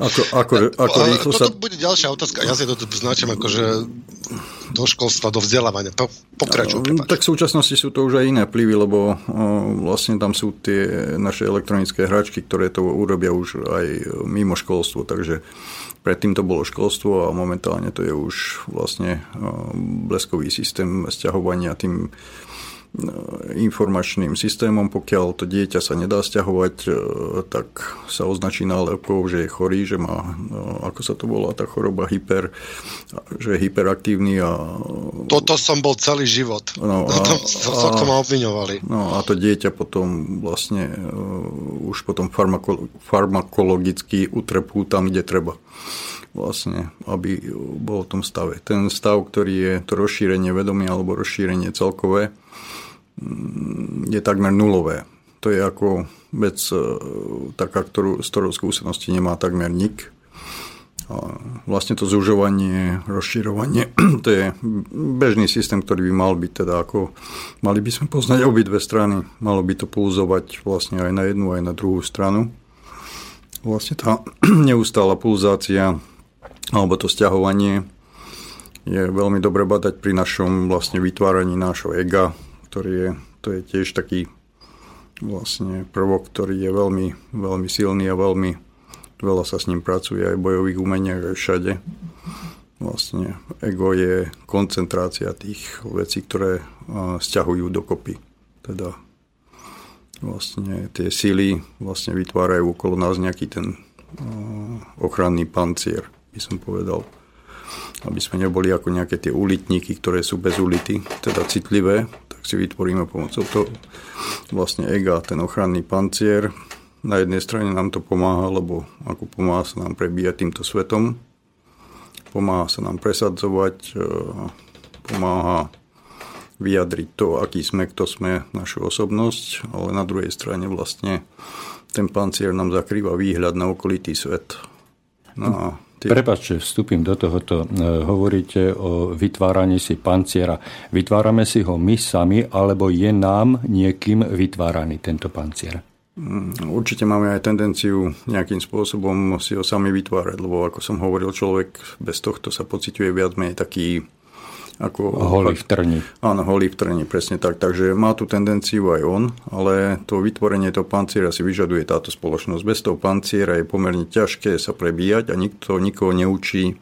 Ako, ako, ako rýchlo sa... Toto bude ďalšia otázka. Ja si to značím že do školstva, do vzdelávania. Po, pokračuj, no, Tak v súčasnosti sú to už aj iné vplyvy, lebo vlastne tam sú tie naše elektronické hračky, ktoré to urobia už aj mimo školstvo, takže predtým to bolo školstvo a momentálne to je už vlastne bleskový systém sťahovania tým informačným systémom. Pokiaľ to dieťa sa nedá stiahovať, e, tak sa označí nálepkou, že je chorý, že má, no, ako sa to volá, tá choroba hyper, že je hyperaktívny. A... Toto som bol celý život. No, a, sa to ma obviňovali. No a to dieťa potom vlastne už potom farmako, farmakologicky utrepú tam, kde treba vlastne, aby bol v tom stave. Ten stav, ktorý je to rozšírenie vedomia alebo rozšírenie celkové, je takmer nulové. To je ako vec e, taká, ktorú, z ktorou skúsenosti nemá takmer nik. A vlastne to zužovanie, rozširovanie, to je bežný systém, ktorý by mal byť teda ako, mali by sme poznať obidve strany, malo by to pulzovať vlastne aj na jednu, aj na druhú stranu. Vlastne tá neustála pulzácia alebo to stiahovanie je veľmi dobre badať pri našom vlastne vytváraní nášho ega, ktorý je, to je tiež taký vlastne prvok, ktorý je veľmi, veľmi silný a veľmi veľa sa s ním pracuje aj v bojových umeniach, aj všade. Vlastne ego je koncentrácia tých vecí, ktoré stiahujú dokopy. Teda vlastne tie síly vlastne vytvárajú okolo nás nejaký ten ochranný pancier, by som povedal. Aby sme neboli ako nejaké tie ulitníky, ktoré sú bez ulity, teda citlivé, si vytvoríme pomocou toho vlastne ega, ten ochranný pancier. Na jednej strane nám to pomáha, lebo ako pomáha sa nám prebíjať týmto svetom, pomáha sa nám presadzovať, e, pomáha vyjadriť to, aký sme, kto sme, našu osobnosť, ale na druhej strane vlastne ten pancier nám zakrýva výhľad na okolitý svet. No a Ty... Prepačte, vstúpim do tohoto. E, hovoríte o vytváraní si panciera. Vytvárame si ho my sami, alebo je nám niekým vytváraný tento pancier? Mm, určite máme aj tendenciu nejakým spôsobom si ho sami vytvárať, lebo ako som hovoril, človek bez tohto sa pociťuje viac menej taký ako, holý v trni. Áno, holý v trni, presne tak. Takže má tu tendenciu aj on, ale to vytvorenie toho panciera si vyžaduje táto spoločnosť. Bez toho panciera je pomerne ťažké sa prebíjať a nikto nikoho neučí,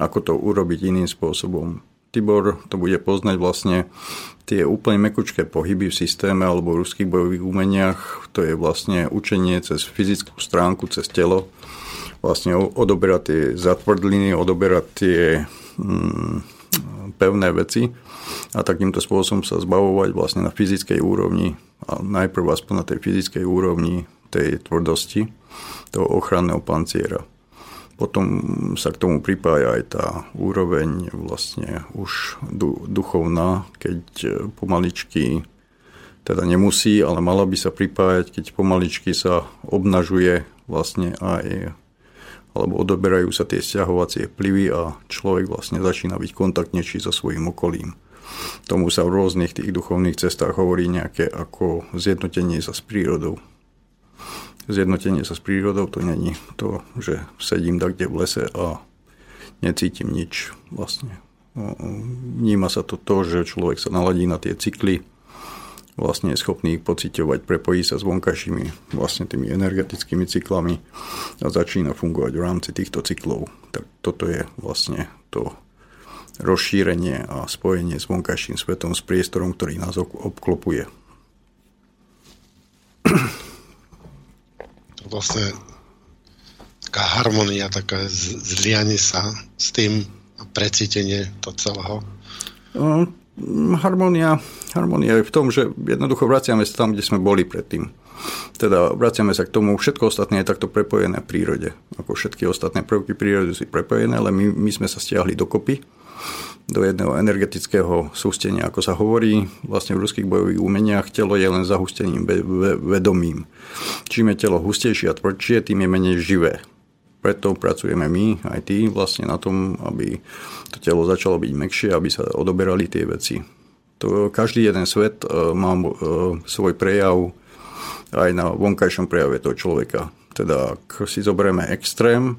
ako to urobiť iným spôsobom. Tibor to bude poznať vlastne tie úplne mekučké pohyby v systéme alebo v ruských bojových umeniach. To je vlastne učenie cez fyzickú stránku, cez telo. Vlastne odoberať tie zatvrdliny, odoberať tie mm, pevné veci a takýmto spôsobom sa zbavovať vlastne na fyzickej úrovni a najprv aspoň na tej fyzickej úrovni tej tvrdosti toho ochranného panciera. Potom sa k tomu pripája aj tá úroveň vlastne už duchovná, keď pomaličky teda nemusí, ale mala by sa pripájať, keď pomaličky sa obnažuje vlastne aj alebo odoberajú sa tie stiahovacie plivy a človek vlastne začína byť kontaktnejší so svojím okolím. Tomu sa v rôznych tých duchovných cestách hovorí nejaké ako zjednotenie sa s prírodou. Zjednotenie sa s prírodou to není to, že sedím tak kde v lese a necítim nič vlastne. Vníma sa to to, že človek sa naladí na tie cykly, vlastne je schopný ich pociťovať, prepojí sa s vonkajšími vlastne tými energetickými cyklami a začína fungovať v rámci týchto cyklov. Tak toto je vlastne to rozšírenie a spojenie s vonkajším svetom, s priestorom, ktorý nás obklopuje. Vlastne taká harmonia, také zlianie sa s tým a precítenie to celého. No, harmonia, harmonia je v tom, že jednoducho vraciame sa tam, kde sme boli predtým. Teda vraciame sa k tomu, všetko ostatné je takto prepojené v prírode. Ako všetky ostatné prvky prírody sú prepojené, ale my, my sme sa stiahli dokopy do jedného energetického sústenia, ako sa hovorí vlastne v ruských bojových umeniach, telo je len zahustením vedomím. Čím je telo hustejšie a tvrdšie, tým je menej živé. Preto pracujeme my, aj ty, vlastne na tom, aby to telo začalo byť mekšie, aby sa odoberali tie veci. To, každý jeden svet e, má e, svoj prejav aj na vonkajšom prejave toho človeka. Teda ak si zoberieme extrém,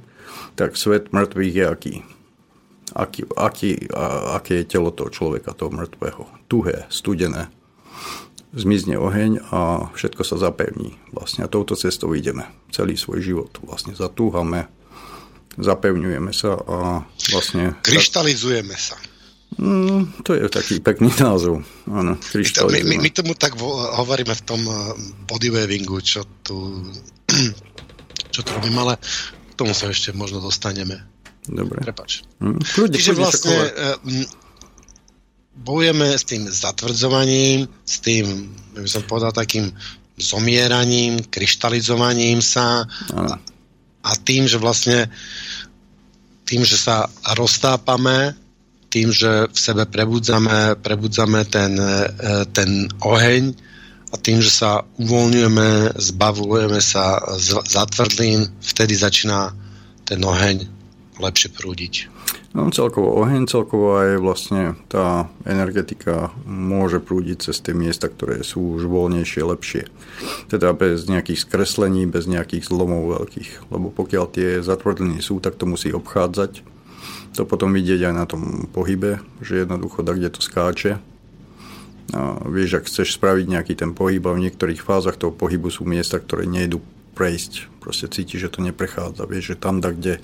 tak svet mŕtvych je aký? aký, aký, aké je telo toho človeka, toho mŕtvého. Tuhé, studené. Zmizne oheň a všetko sa zapevní. Vlastne a touto cestou ideme celý svoj život. Vlastne zatúhame, zapevňujeme sa a vlastne... Kryštalizujeme sa. Mm, to je taký pekný názov. Áno, my, my, my tomu tak hovoríme v tom eh, bodywavingu, čo tu, čo tu robím, ale k tomu sa ešte možno dostaneme. Dobre. Prepač. Hm, kľudne, Čiže vlastne uh, bojujeme s tým zatvrdzovaním, s tým, by som povedal, takým zomieraním, kryštalizovaním sa a, a tým, že vlastne tým, že sa roztápame, tým, že v sebe prebudzame, prebudzame ten, e, ten oheň a tým, že sa uvoľňujeme, zbavujeme sa z zatvrdlín, vtedy začína ten oheň lepšie prúdiť. No, celkovo oheň, celkovo aj vlastne tá energetika môže prúdiť cez tie miesta, ktoré sú už voľnejšie, lepšie. Teda bez nejakých skreslení, bez nejakých zlomov veľkých. Lebo pokiaľ tie zatvrdliny sú, tak to musí obchádzať. To potom vidieť aj na tom pohybe, že jednoducho tak, kde to skáče. A vieš, ak chceš spraviť nejaký ten pohyb a v niektorých fázach toho pohybu sú miesta, ktoré nejdu prejsť. Proste cítiš, že to neprechádza. Vieš, že tam, tak, kde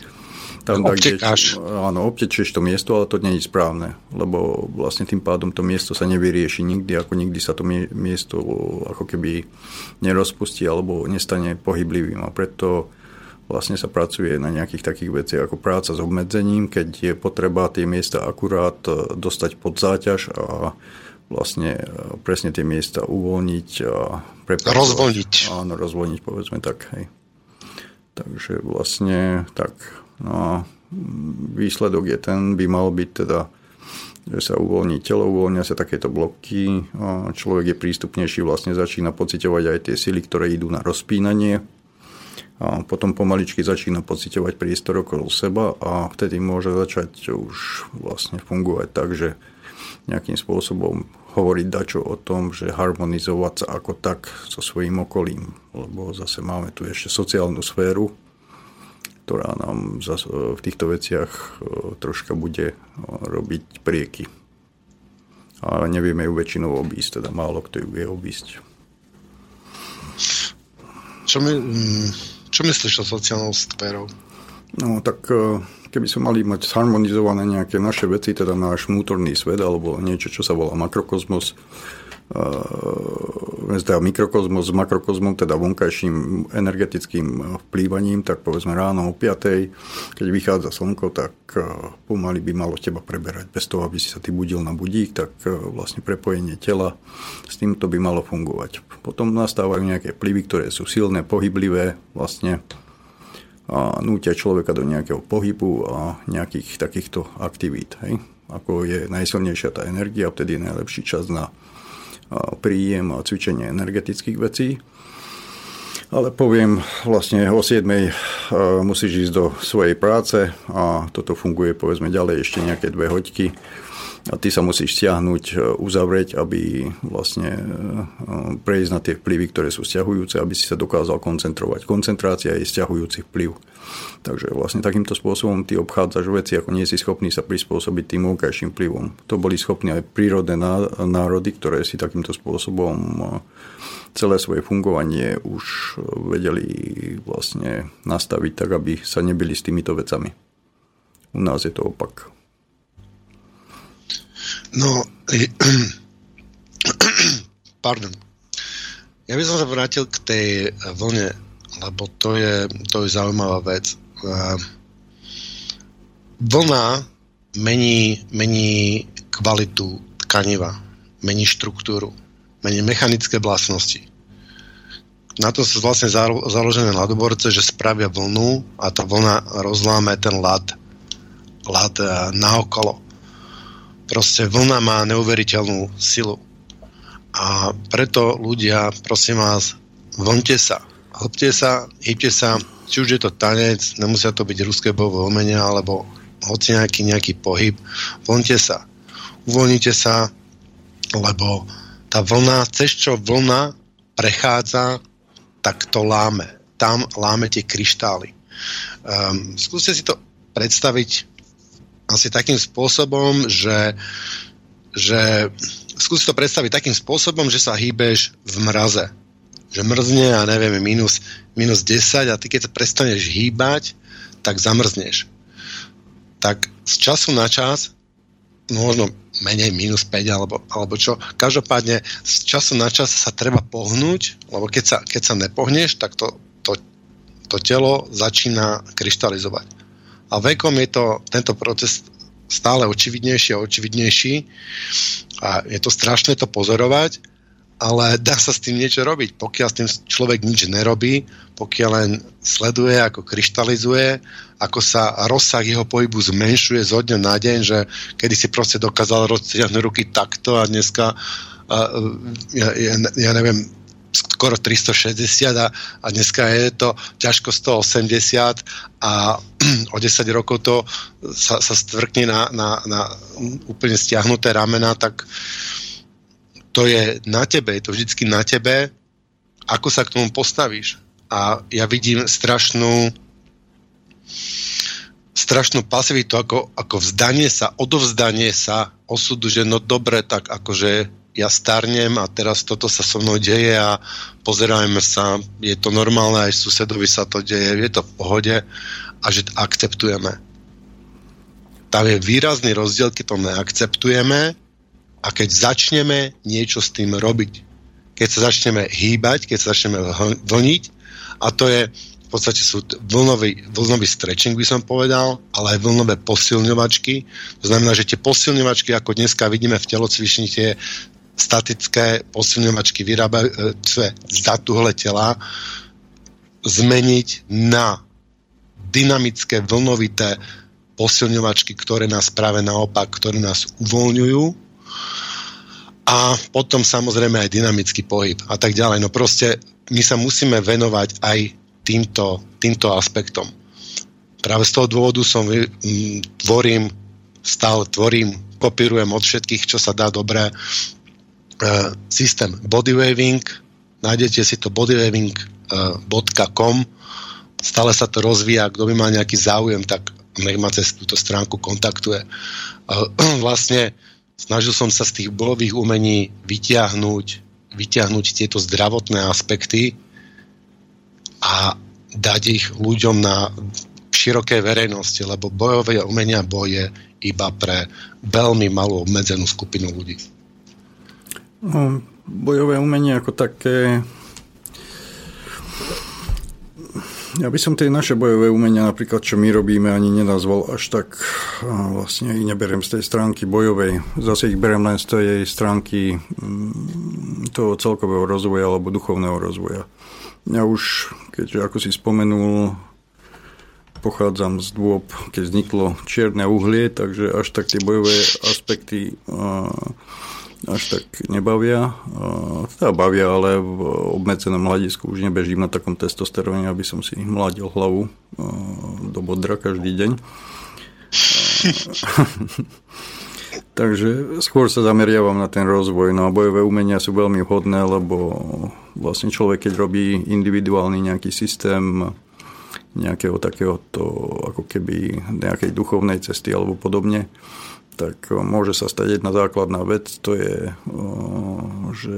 tam, Obtekáš. Áno, obtečieš to miesto, ale to nie je správne, lebo vlastne tým pádom to miesto sa nevyrieši nikdy, ako nikdy sa to miesto ako keby nerozpustí alebo nestane pohyblivým a preto vlastne sa pracuje na nejakých takých veciach ako práca s obmedzením, keď je potreba tie miesta akurát e, dostať pod záťaž a vlastne e, presne tie miesta uvoľniť a prepracovať. Rozvoľniť. Áno, rozvoľniť, povedzme tak. Hej. Takže vlastne tak No a výsledok je ten, by mal byť teda, že sa uvoľní telo, uvoľnia sa takéto bloky, človek je prístupnejší, vlastne začína pocitovať aj tie sily, ktoré idú na rozpínanie. A potom pomaličky začína pocitovať priestor okolo seba a vtedy môže začať už vlastne fungovať tak, že nejakým spôsobom hovoriť dačo o tom, že harmonizovať sa ako tak so svojím okolím, lebo zase máme tu ešte sociálnu sféru, ktorá nám v týchto veciach e, troška bude e, robiť prieky. A nevieme ju väčšinou obísť, teda málo kto ju vie obísť. Čo, my, mm, čo myslíš o sociálnou sférou? No tak e, keby sme mali mať harmonizované nejaké naše veci, teda náš vnútorný svet alebo niečo, čo sa volá makrokozmos, teda mikrokozmos s makrokozmom, teda vonkajším energetickým vplývaním, tak povedzme ráno o 5. keď vychádza slnko, tak pomaly by malo teba preberať. Bez toho, aby si sa ty budil na budík, tak vlastne prepojenie tela s týmto by malo fungovať. Potom nastávajú nejaké vplyvy, ktoré sú silné, pohyblivé, vlastne a nútia človeka do nejakého pohybu a nejakých takýchto aktivít. Hej? Ako je najsilnejšia tá energia, vtedy je najlepší čas na príjem a cvičenie energetických vecí. Ale poviem, vlastne o 7 musíš ísť do svojej práce a toto funguje povedzme ďalej ešte nejaké dve hoďky a ty sa musíš stiahnuť, e, uzavrieť, aby vlastne e, prejsť na tie vplyvy, ktoré sú stiahujúce, aby si sa dokázal koncentrovať. Koncentrácia je stiahujúci vplyv. Takže vlastne takýmto spôsobom ty obchádzaš veci, ako nie si schopný sa prispôsobiť tým vonkajším vplyvom. To boli schopní aj prírodné národy, ktoré si takýmto spôsobom e, celé svoje fungovanie už vedeli vlastne nastaviť tak, aby sa nebili s týmito vecami. U nás je to opak. No, pardon. Ja by som sa vrátil k tej vlne, lebo to je, to je zaujímavá vec. Vlna mení, mení kvalitu tkaniva, mení štruktúru, mení mechanické vlastnosti. Na to sú vlastne založené ladoborce, že spravia vlnu a tá vlna rozláme ten lad, lad eh, naokolo Proste vlna má neuveriteľnú silu. A preto ľudia, prosím vás, vlnte sa. Hlbte sa, hýbte sa, či už je to tanec, nemusia to byť ruské bojové umenia, alebo hoci nejaký, nejaký pohyb, vlnte sa. Uvoľnite sa, lebo tá vlna, cez čo vlna prechádza, tak to láme. Tam láme tie kryštály. Um, skúste si to predstaviť asi takým spôsobom, že, že skúsi to predstaviť takým spôsobom, že sa hýbeš v mraze. Že mrzne, a neviem, minus, minus 10 a ty keď sa prestaneš hýbať, tak zamrzneš. Tak z času na čas, no možno menej, minus 5 alebo, alebo čo, každopádne z času na čas sa treba pohnúť, lebo keď sa, keď sa nepohneš, tak to, to, to telo začína kryštalizovať. A vekom je to, tento proces stále očividnejší a očividnejší a je to strašné to pozorovať, ale dá sa s tým niečo robiť. Pokiaľ s tým človek nič nerobí, pokiaľ len sleduje, ako kryštalizuje, ako sa rozsah jeho pohybu zmenšuje zo dňa na deň, že kedy si proste dokázal roztiahnuť ruky takto a dneska ja, ja, ja neviem, skoro 360 a, a dneska je to ťažko 180 a o 10 rokov to sa, sa stvrkne na, na, na úplne stiahnuté ramena, tak to je na tebe, je to vždycky na tebe, ako sa k tomu postavíš. A ja vidím strašnú strašnú pasivitu, ako, ako vzdanie sa, odovzdanie sa osudu, že no dobre, tak akože ja starnem a teraz toto sa so mnou deje a pozerajme sa, je to normálne, aj susedovi sa to deje, je to v pohode a že akceptujeme. Tam je výrazný rozdiel, keď to neakceptujeme a keď začneme niečo s tým robiť. Keď sa začneme hýbať, keď sa začneme vlniť a to je v podstate sú vlnový, vlnový stretching, by som povedal, ale aj vlnové posilňovačky. To znamená, že tie posilňovačky, ako dneska vidíme v telocvični, tie statické posilňovačky vyrábajúce e, z tuhle tela zmeniť na dynamické, vlnovité posilňovačky, ktoré nás práve naopak, ktoré nás uvoľňujú a potom samozrejme aj dynamický pohyb a tak ďalej. No proste my sa musíme venovať aj týmto, týmto aspektom. Práve z toho dôvodu som tvorím, stále tvorím, kopírujem od všetkých, čo sa dá dobre uh, systém bodywaving, nájdete si to bodywaving.com, stále sa to rozvíja, kto by mal nejaký záujem, tak nech ma cez túto stránku kontaktuje. Uh, vlastne snažil som sa z tých bolových umení vyťahnuť, vyťahnuť tieto zdravotné aspekty a dať ich ľuďom na širokej verejnosti, lebo bojové umenia boje iba pre veľmi malú obmedzenú skupinu ľudí. No, bojové umenie ako také ja by som tie naše bojové umenia, napríklad čo my robíme, ani nenazval až tak, vlastne ich neberiem z tej stránky bojovej, zase ich beriem len z tej stránky mm, toho celkového rozvoja alebo duchovného rozvoja. Ja už, keďže ako si spomenul, pochádzam z dôb, keď vzniklo čierne uhlie, takže až tak tie bojové aspekty až tak nebavia. Teda bavia, ale v obmedzenom hľadisku už nebežím na takom testosteróne, aby som si mladil hlavu do bodra každý deň. Takže skôr sa zameriavam na ten rozvoj. No a bojové umenia sú veľmi vhodné, lebo vlastne človek, keď robí individuálny nejaký systém nejakého takéhoto ako keby nejakej duchovnej cesty alebo podobne, tak eh, môže sa stať jedna základná vec, to je, eh, že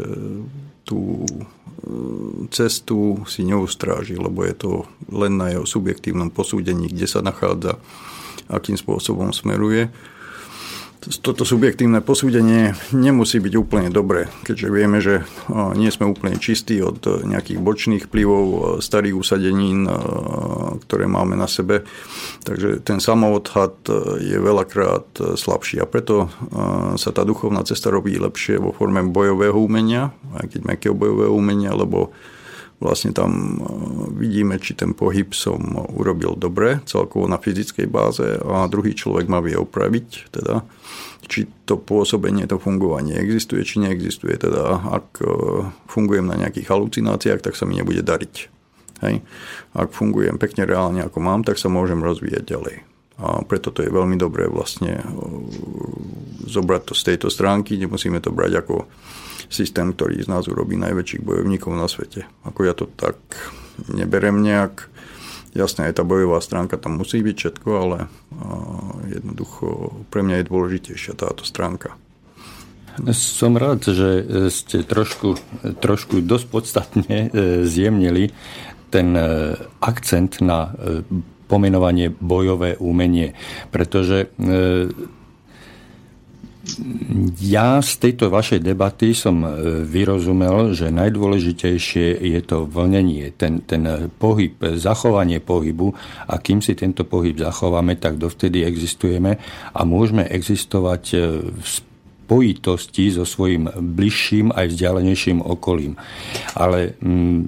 tú eh, cestu si neustráži, lebo je to len na jeho subjektívnom posúdení, kde sa nachádza, akým spôsobom smeruje toto subjektívne posúdenie nemusí byť úplne dobré, keďže vieme, že nie sme úplne čistí od nejakých bočných vplyvov starých usadenín, ktoré máme na sebe. Takže ten samoodhad je veľakrát slabší a preto sa tá duchovná cesta robí lepšie vo forme bojového umenia, aj keď mekého bojového umenia, lebo vlastne tam vidíme, či ten pohyb som urobil dobre, celkovo na fyzickej báze a druhý človek ma vie opraviť, teda či to pôsobenie, to fungovanie existuje, či neexistuje. Teda ak e, fungujem na nejakých halucináciách, tak sa mi nebude dariť. Hej. Ak fungujem pekne reálne ako mám, tak sa môžem rozvíjať ďalej. A preto to je veľmi dobré vlastne e, zobrať to z tejto stránky, nemusíme to brať ako systém, ktorý z nás urobí najväčších bojovníkov na svete. Ako ja to tak neberem nejak, Jasné, aj tá bojová stránka tam musí byť všetko, ale jednoducho pre mňa je dôležitejšia táto stránka. Som rád, že ste trošku, trošku dosť podstatne e, zjemnili ten e, akcent na e, pomenovanie bojové umenie, pretože ja z tejto vašej debaty som e, vyrozumel, že najdôležitejšie je to vlnenie, ten, ten pohyb, zachovanie pohybu a kým si tento pohyb zachováme, tak dovtedy existujeme a môžeme existovať e, v spojitosti so svojím bližším aj vzdialenejším okolím. Ale mm, e,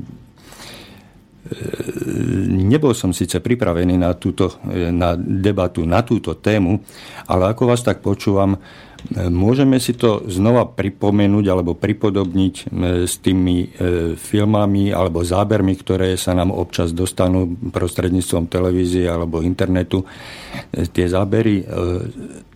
nebol som síce pripravený na, túto, na debatu na túto tému, ale ako vás tak počúvam, Môžeme si to znova pripomenúť alebo pripodobniť e, s tými e, filmami alebo zábermi, ktoré sa nám občas dostanú prostredníctvom televízie alebo internetu. E, tie zábery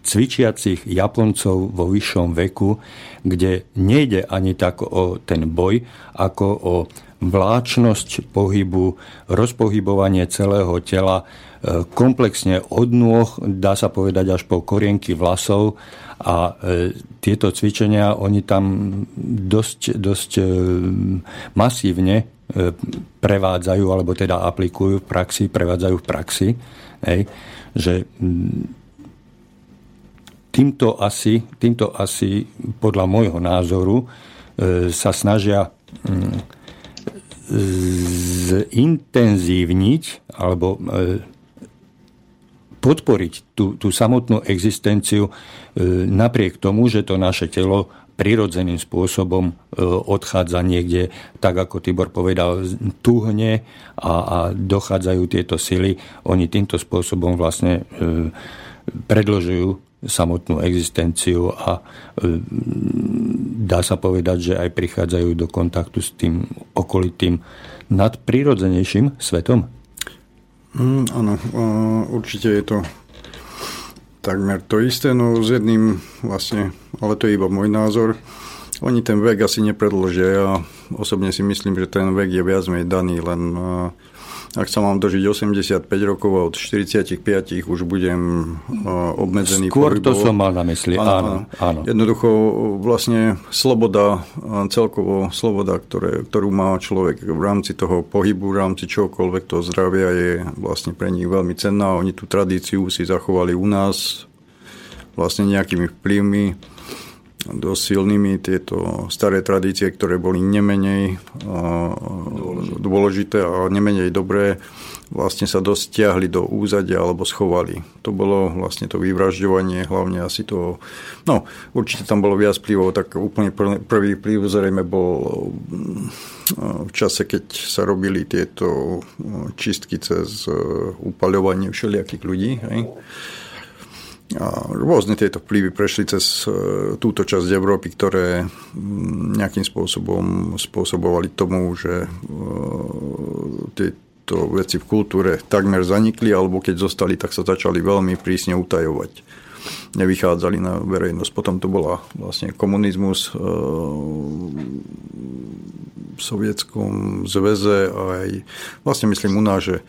cvičiacich Japoncov vo vyššom veku, kde nejde ani tak o ten boj, ako o vláčnosť pohybu, rozpohybovanie celého tela, komplexne od nôh, dá sa povedať až po korienky vlasov a e, tieto cvičenia oni tam dosť, dosť e, masívne e, prevádzajú, alebo teda aplikujú v praxi, prevádzajú v praxi, hej, že mm, týmto asi, týmto asi podľa môjho názoru sa snažia mm, zintenzívniť alebo podporiť tú, tú samotnú existenciu e, napriek tomu, že to naše telo prirodzeným spôsobom e, odchádza niekde, tak ako Tibor povedal, tuhne a, a dochádzajú tieto sily. Oni týmto spôsobom vlastne e, predložujú samotnú existenciu a dá sa povedať, že aj prichádzajú do kontaktu s tým okolitým nadprirodzenejším svetom. Mm, áno, určite je to takmer to isté, no s jedným vlastne, ale to je iba môj názor. Oni ten vek asi nepredložia. Ja osobne si myslím, že ten vek je viac menej daný, len ak sa mám dožiť 85 rokov a od 45 už budem obmedzený Skôr pohybovo. to som mal na mysli, áno, áno, áno. Jednoducho vlastne sloboda, celkovo sloboda, ktoré, ktorú má človek v rámci toho pohybu, v rámci čokoľvek toho zdravia je vlastne pre nich veľmi cenná. Oni tú tradíciu si zachovali u nás vlastne nejakými vplyvmi dosť silnými tieto staré tradície, ktoré boli nemenej dôležité a nemenej dobré, vlastne sa dosť stiahli do úzadia alebo schovali. To bolo vlastne to vyvražďovanie, hlavne asi to, no určite tam bolo viac vplyvov, tak úplne prvý vplyv zrejme bol v čase, keď sa robili tieto čistky cez upaľovanie všelijakých ľudí. Hej rôzne tieto vplyvy prešli cez e, túto časť Európy, ktoré nejakým spôsobom spôsobovali tomu, že e, tieto veci v kultúre takmer zanikli, alebo keď zostali, tak sa začali veľmi prísne utajovať. Nevychádzali na verejnosť. Potom to bola vlastne komunizmus e, v sovietskom zväze aj vlastne myslím u nás, že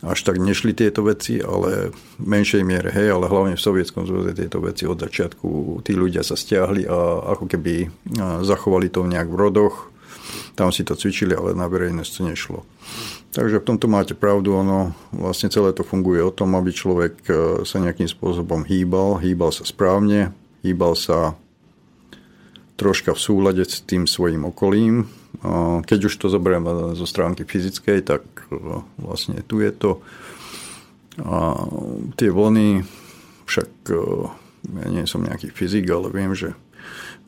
až tak nešli tieto veci, ale v menšej miere, hej, ale hlavne v Sovietskom zväze tieto veci od začiatku tí ľudia sa stiahli a ako keby zachovali to nejak v rodoch, tam si to cvičili, ale na verejnosť to nešlo. Takže v tomto máte pravdu, ono vlastne celé to funguje o tom, aby človek e, sa nejakým spôsobom hýbal, hýbal sa správne, hýbal sa troška v súlade s tým svojim okolím, keď už to zoberiem zo stránky fyzickej, tak e, vlastne tu je to. A tie vlny, však e, ja nie som nejaký fyzik, ale viem, že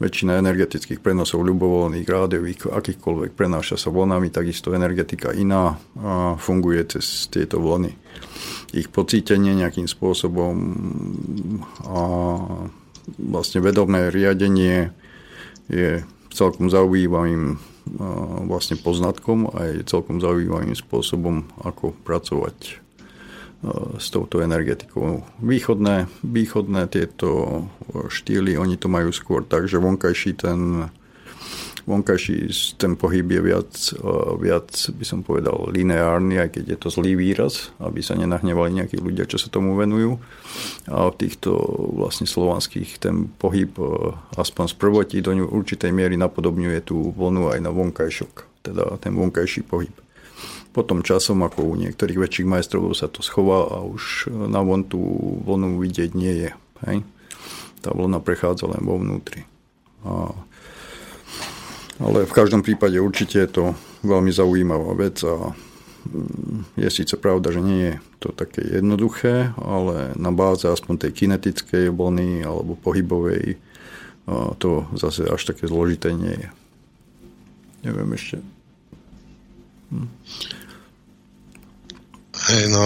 väčšina energetických prenosov ľubovoľných, rádiových, akýchkoľvek prenáša sa vlnami, takisto energetika iná a funguje cez tieto vlny. Ich pocítenie nejakým spôsobom a vlastne vedomé riadenie je celkom zaujímavým vlastne poznatkom aj celkom zaujímavým spôsobom, ako pracovať s touto energetikou. Východné, východné tieto štýly, oni to majú skôr tak, že vonkajší ten vonkajší ten pohyb je viac, viac, by som povedal, lineárny, aj keď je to zlý výraz, aby sa nenahnevali nejakí ľudia, čo sa tomu venujú. A v týchto vlastne slovanských ten pohyb aspoň z prvotí do určitej miery napodobňuje tú vlnu aj na vonkajšok, teda ten vonkajší pohyb. Potom časom, ako u niektorých väčších majstrov sa to schová a už na von tú vlnu vidieť nie je. Hej? Tá vlna prechádza len vo vnútri. A ale v každom prípade určite je to veľmi zaujímavá vec a mm, je síce pravda, že nie je to také jednoduché, ale na báze aspoň tej kinetickej vlny alebo pohybovej to zase až také zložité nie je. Neviem ešte. Hm. Hej, no.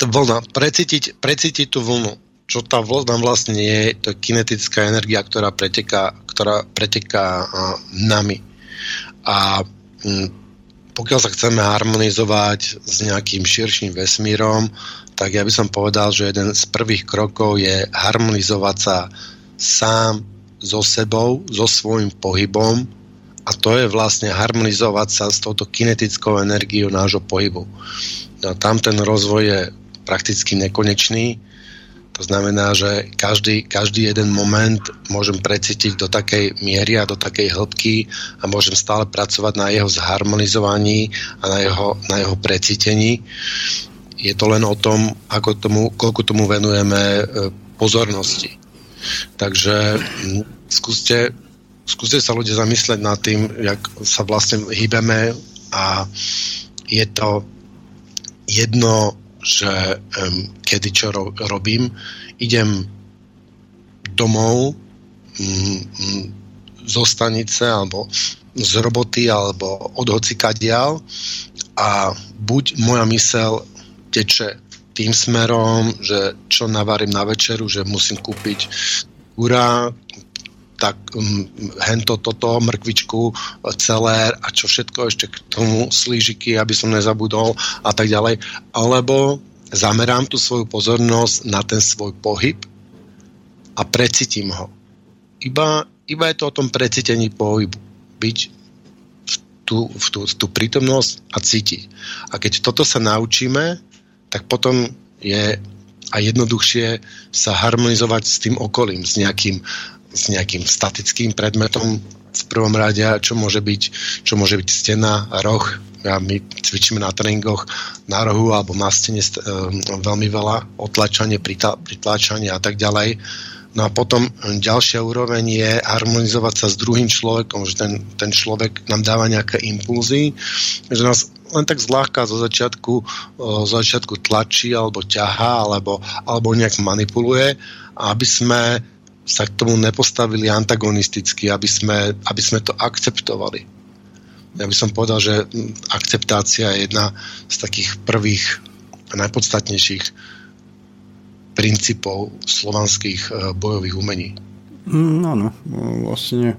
Vlna. Precítiť, precítiť tú vlnu čo tá vlna vlastne je, to je kinetická energia, ktorá preteká, ktorá preteká nami. A pokiaľ sa chceme harmonizovať s nejakým širším vesmírom, tak ja by som povedal, že jeden z prvých krokov je harmonizovať sa sám so sebou, so svojím pohybom a to je vlastne harmonizovať sa s touto kinetickou energiou nášho pohybu. No, tam ten rozvoj je prakticky nekonečný to znamená, že každý, každý jeden moment môžem precítiť do takej miery a do takej hĺbky a môžem stále pracovať na jeho zharmonizovaní a na jeho, na jeho precítení. Je to len o tom, ako tomu, koľko tomu venujeme e, pozornosti. Takže skúste, skúste sa ľudia zamysleť nad tým, jak sa vlastne hýbeme a je to jedno že um, kedy čo ro- robím. Idem domov mm, mm, zo stanice alebo z roboty alebo od hocikadial a buď moja mysel teče tým smerom, že čo navarím na večeru, že musím kúpiť ura, tak um, hento, toto, mrkvičku, celér a čo všetko ešte k tomu, slížiky, aby som nezabudol a tak ďalej. Alebo zamerám tú svoju pozornosť na ten svoj pohyb a precítim ho. Iba, iba je to o tom precítení pohybu. Byť v tú, v, tú, v tú prítomnosť a cítiť. A keď toto sa naučíme, tak potom je a jednoduchšie sa harmonizovať s tým okolím, s nejakým s nejakým statickým predmetom v prvom rade, čo môže byť, čo môže byť stena, roh. Ja, my cvičíme na tréningoch na rohu alebo na stene e, veľmi veľa otlačanie, pritláčanie a tak ďalej. No a potom ďalšia úroveň je harmonizovať sa s druhým človekom, že ten, ten človek nám dáva nejaké impulzy, že nás len tak zľahka zo začiatku, zo začiatku tlačí alebo ťahá alebo, alebo nejak manipuluje aby sme sa k tomu nepostavili antagonisticky, aby sme, aby sme to akceptovali. Ja by som povedal, že akceptácia je jedna z takých prvých a najpodstatnejších princípov slovanských eh, bojových umení. Mm, áno, vlastne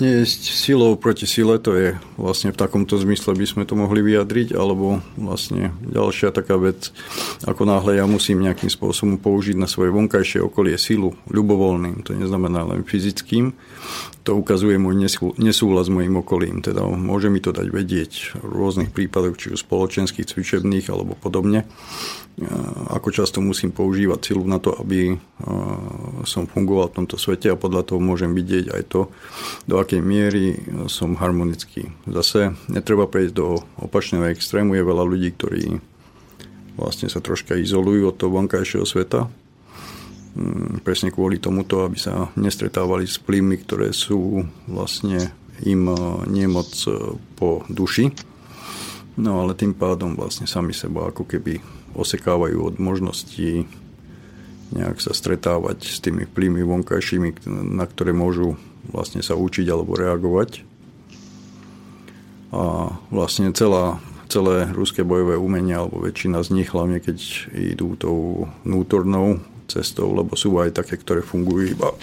nejesť silou proti sile, to je vlastne v takomto zmysle by sme to mohli vyjadriť, alebo vlastne ďalšia taká vec, ako náhle ja musím nejakým spôsobom použiť na svoje vonkajšie okolie silu, ľubovoľným, to neznamená len fyzickým, to ukazuje môj nesúhlas s mojim okolím, teda môže mi to dať vedieť v rôznych prípadoch, či už spoločenských, cvičebných alebo podobne, ako často musím používať silu na to, aby som fungoval v tomto svete a podľa toho môžem vidieť aj to, do akej miery som harmonický. Zase netreba prejsť do opačného extrému. Je veľa ľudí, ktorí vlastne sa troška izolujú od toho vonkajšieho sveta. Mm, presne kvôli tomuto, aby sa nestretávali s plynmi, ktoré sú vlastne im nemoc po duši. No ale tým pádom vlastne sami seba ako keby osekávajú od možností nejak sa stretávať s tými vplyvmi vonkajšími, na ktoré môžu vlastne sa učiť alebo reagovať. A vlastne celá, celé ruské bojové umenia, alebo väčšina z nich, hlavne keď idú tou vnútornou cestou, lebo sú aj také, ktoré fungujú iba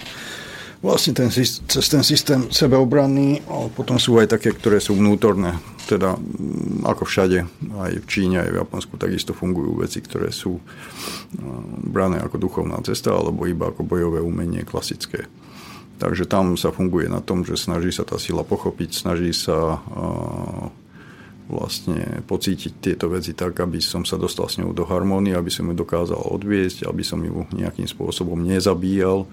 vlastne ten, cez ten systém sebeobranný, ale potom sú aj také, ktoré sú vnútorné. Teda mm, ako všade, aj v Číne, aj v Japonsku takisto fungujú veci, ktoré sú brané ako duchovná cesta, alebo iba ako bojové umenie klasické. Takže tam sa funguje na tom, že snaží sa tá sila pochopiť, snaží sa vlastne pocítiť tieto veci tak, aby som sa dostal s ňou do harmónie, aby som ju dokázal odviesť, aby som ju nejakým spôsobom nezabíjal,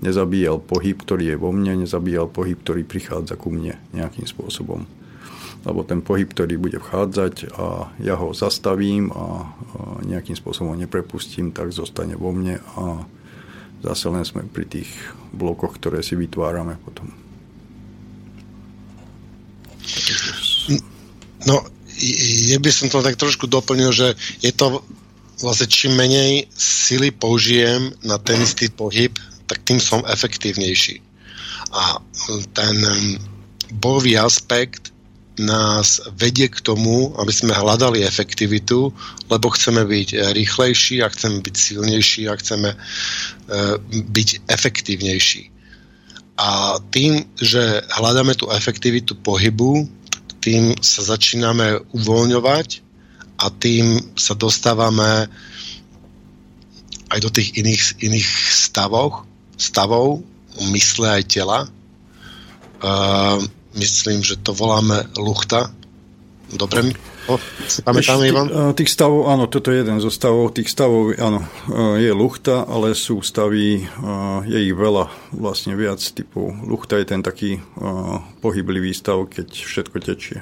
nezabíjal pohyb, ktorý je vo mne, nezabíjal pohyb, ktorý prichádza ku mne nejakým spôsobom. Lebo ten pohyb, ktorý bude vchádzať a ja ho zastavím a nejakým spôsobom neprepustím, tak zostane vo mne a zase len sme pri tých blokoch, ktoré si vytvárame potom. No, ja by som to tak trošku doplnil, že je to vlastne čím menej sily použijem na ten istý pohyb, tak tým som efektívnejší. A ten bojový aspekt nás vedie k tomu, aby sme hľadali efektivitu, lebo chceme byť rýchlejší a chceme byť silnejší a chceme e, byť efektívnejší. A tým, že hľadáme tú efektivitu pohybu, tým sa začíname uvoľňovať a tým sa dostávame aj do tých iných, iných stavov, stavov mysle aj tela. Uh, myslím, že to voláme luchta. Dobre, si pamätáme, Ivan? Tých stavov, áno, toto je jeden zo stavov. Tých stavov, áno, je luchta, ale sú stavy, je ich veľa, vlastne viac typov. Luchta je ten taký pohyblivý stav, keď všetko tečie.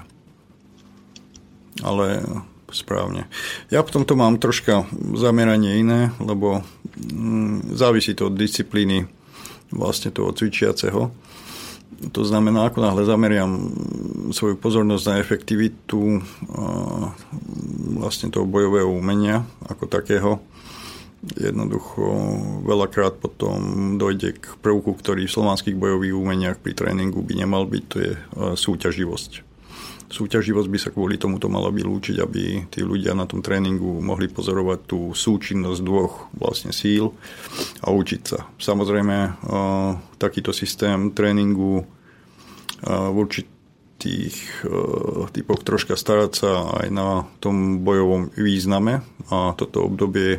Ale správne. Ja v tomto mám troška zameranie iné, lebo mm, závisí to od disciplíny vlastne toho cvičiaceho to znamená, ako náhle zameriam svoju pozornosť na efektivitu vlastne toho bojového umenia ako takého, jednoducho veľakrát potom dojde k prvku, ktorý v slovanských bojových umeniach pri tréningu by nemal byť, to je súťaživosť. Súťaživosť by sa kvôli tomuto mala vylúčiť, aby tí ľudia na tom tréningu mohli pozorovať tú súčinnosť dvoch vlastne síl a učiť sa. Samozrejme, takýto systém tréningu v určitých typoch troška starať sa aj na tom bojovom význame a toto obdobie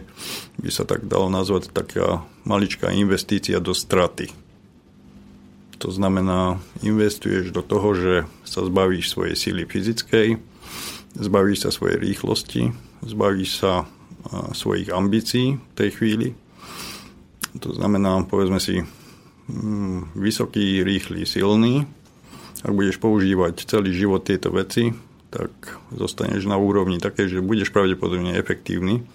by sa tak dalo nazvať taká maličká investícia do straty. To znamená, investuješ do toho, že sa zbavíš svojej síly fyzickej, zbavíš sa svojej rýchlosti, zbavíš sa svojich ambícií v tej chvíli. To znamená, povedzme si, mm, vysoký, rýchly, silný. Ak budeš používať celý život tieto veci, tak zostaneš na úrovni také, že budeš pravdepodobne efektívny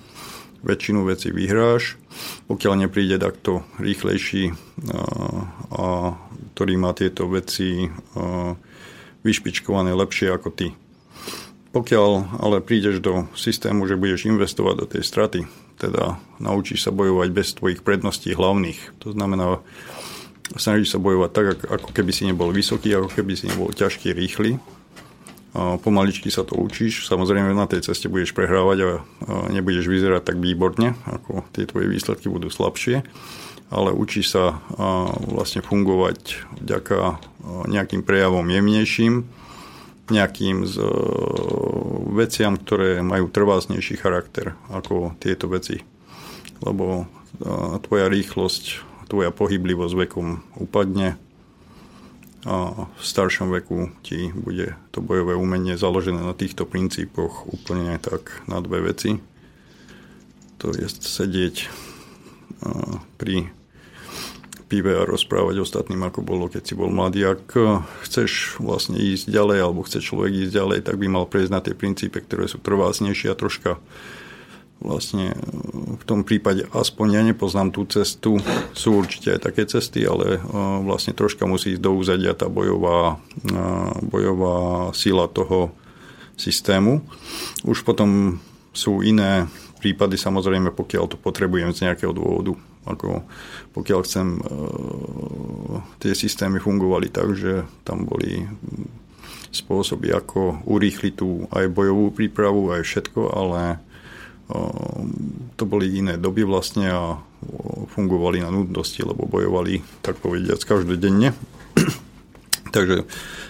väčšinu vecí vyhráš, pokiaľ nepríde takto rýchlejší, a, ktorý má tieto veci a, vyšpičkované lepšie ako ty. Pokiaľ ale prídeš do systému, že budeš investovať do tej straty, teda naučíš sa bojovať bez tvojich predností hlavných, to znamená, snažíš sa bojovať tak, ako keby si nebol vysoký, ako keby si nebol ťažký, rýchly, pomaličky sa to učíš. Samozrejme na tej ceste budeš prehrávať a nebudeš vyzerať tak výborne, ako tie tvoje výsledky budú slabšie, ale učíš sa vlastne fungovať vďaka nejakým prejavom jemnejším, nejakým z, e, veciam, ktoré majú trvácnejší charakter ako tieto veci. Lebo tvoja rýchlosť, tvoja pohyblivosť vekom upadne a v staršom veku ti bude to bojové umenie založené na týchto princípoch úplne tak na dve veci. To je sedieť pri pive a rozprávať ostatným, ako bolo, keď si bol mladý. Ak chceš vlastne ísť ďalej, alebo chce človek ísť ďalej, tak by mal prejsť na tie princípe, ktoré sú trvácnejšie a troška vlastne v tom prípade aspoň ja nepoznám tú cestu, sú určite aj také cesty, ale eh, vlastne troška musí ísť do úzadia tá bojová, bojová sila toho systému. Už potom sú iné prípady, samozrejme, pokiaľ to potrebujem z nejakého dôvodu. Ako pokiaľ chcem, e, tie systémy fungovali tak, že tam boli spôsoby, ako urýchliť tú aj bojovú prípravu, aj všetko, ale e, to boli iné doby vlastne a fungovali na nudnosti, lebo bojovali, tak povediac, každodenne. Takže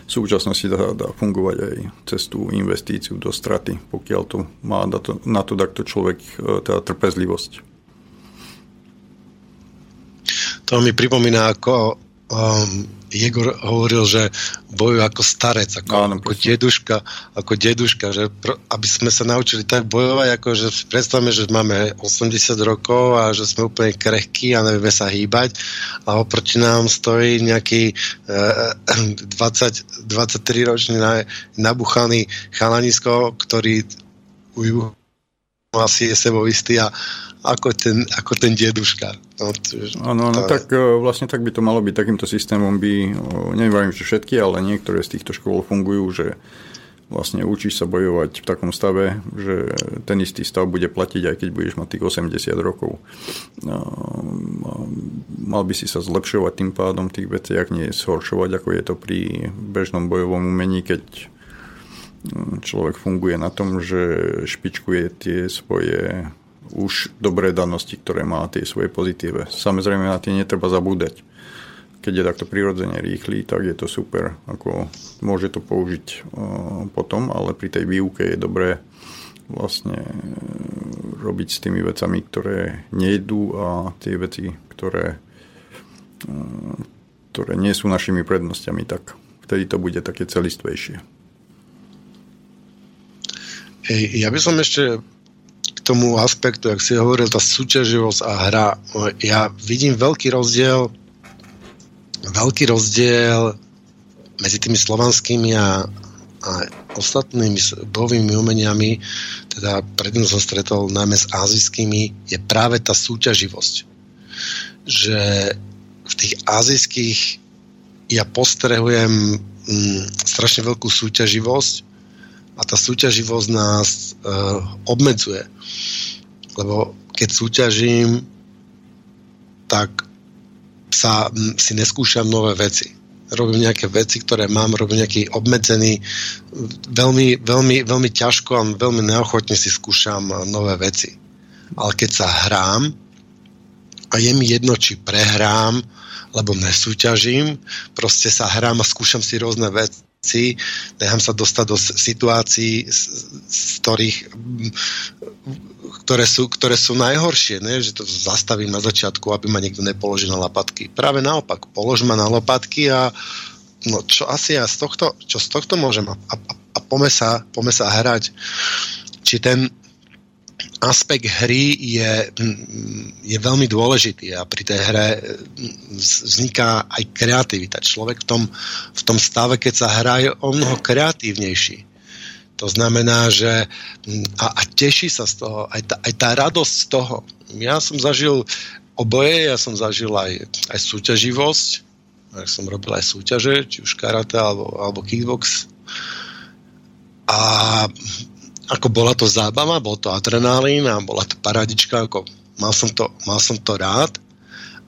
v súčasnosti dá, dá fungovať aj cez tú investíciu do straty, pokiaľ to má na to, na to takto človek, e, teda trpezlivosť. To mi pripomína, ako um, Jegor hovoril, že bojujú ako starec, ako, Áno, ako deduška, ako deduška, že pr- aby sme sa naučili tak bojovať, ako že predstavme, že máme 80 rokov a že sme úplne krehkí a nevieme sa hýbať a oproti nám stojí nejaký uh, 20, 23 ročný nabuchaný chalanisko, ktorý asi je sebovistý a, ako ten, ako ten deduška. No, no, tak e, vlastne tak by to malo byť. Takýmto systémom by, neviem, že všetky, ale niektoré z týchto škôl fungujú, že vlastne učíš sa bojovať v takom stave, že ten istý stav bude platiť, aj keď budeš mať tých 80 rokov. Mal by si sa zlepšovať tým pádom tých veciach, nie zhoršovať, ako je to pri bežnom bojovom umení, keď človek funguje na tom, že špičkuje tie svoje už dobré danosti, ktoré má tie svoje pozitíve. Samozrejme na tie netreba zabúdať. Keď je takto prirodzene rýchly, tak je to super. Ako môže to použiť potom, ale pri tej výuke je dobré vlastne e, robiť s tými vecami, ktoré nejdú a tie veci, ktoré, uh, ktoré nie sú našimi prednosťami, tak vtedy to bude také celistvejšie. Ja by som ešte tomu aspektu, ak si hovoril, tá súťaživosť a hra. Ja vidím veľký rozdiel veľký rozdiel medzi tými slovanskými a, a ostatnými bojovými umeniami, teda predtým som stretol najmä s azijskými, je práve tá súťaživosť. Že v tých azijských ja postrehujem mm, strašne veľkú súťaživosť a tá súťaživosť nás uh, obmedzuje. Lebo keď súťažím, tak sa, m, si neskúšam nové veci. Robím nejaké veci, ktoré mám, robím nejaký obmedzený, veľmi, veľmi, veľmi ťažko a veľmi neochotne si skúšam nové veci. Ale keď sa hrám a je mi jedno, či prehrám, lebo nesúťažím, proste sa hrám a skúšam si rôzne veci veci, nechám sa dostať do situácií, z, z ktorých ktoré sú, ktoré sú najhoršie, ne? že to zastavím na začiatku, aby ma niekto nepoložil na lopatky. Práve naopak, polož ma na lopatky a no, čo asi ja z tohto, čo z tohto môžem a, a, a pome, sa, pome sa hrať. Či ten, aspekt hry je, je veľmi dôležitý a pri tej hre vzniká aj kreativita. Človek v tom, v tom stave, keď sa hrá, je o mnoho kreatívnejší. To znamená, že a, a teší sa z toho, aj tá, aj tá radosť z toho. Ja som zažil oboje, ja som zažil aj, aj súťaživosť, ja som robil aj súťaže, či už karate alebo, alebo kickbox. A ako bola to zábava, bol to adrenalín a bola to paradička, ako mal som to, mal som to rád,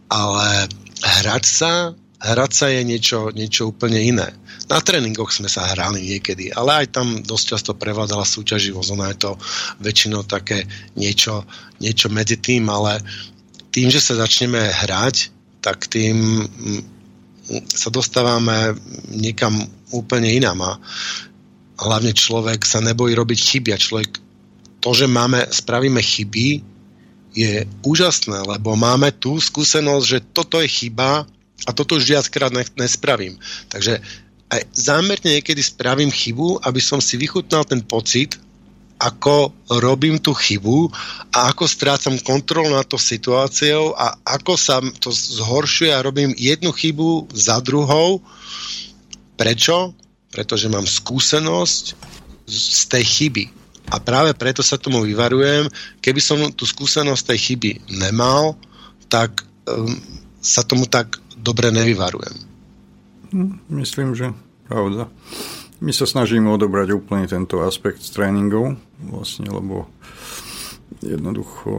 ale hrať sa, hrať sa je niečo, niečo úplne iné. Na tréningoch sme sa hrali niekedy, ale aj tam dosť často prevládala súťaživosť. Ona je to väčšinou také niečo, niečo medzi tým, ale tým, že sa začneme hrať, tak tým mm, sa dostávame niekam úplne inám a hlavne človek sa nebojí robiť chyby a človek to, že máme, spravíme chyby, je úžasné, lebo máme tú skúsenosť, že toto je chyba a toto už viackrát nespravím. Takže aj zámerne niekedy spravím chybu, aby som si vychutnal ten pocit, ako robím tú chybu a ako strácam kontrolu nad to situáciou a ako sa to zhoršuje a robím jednu chybu za druhou. Prečo? Pretože mám skúsenosť z tej chyby a práve preto sa tomu vyvarujem. Keby som tú skúsenosť tej chyby nemal, tak um, sa tomu tak dobre nevyvarujem. Hm, myslím, že pravda. My sa snažíme odobrať úplne tento aspekt s tréningov, vlastne, lebo jednoducho,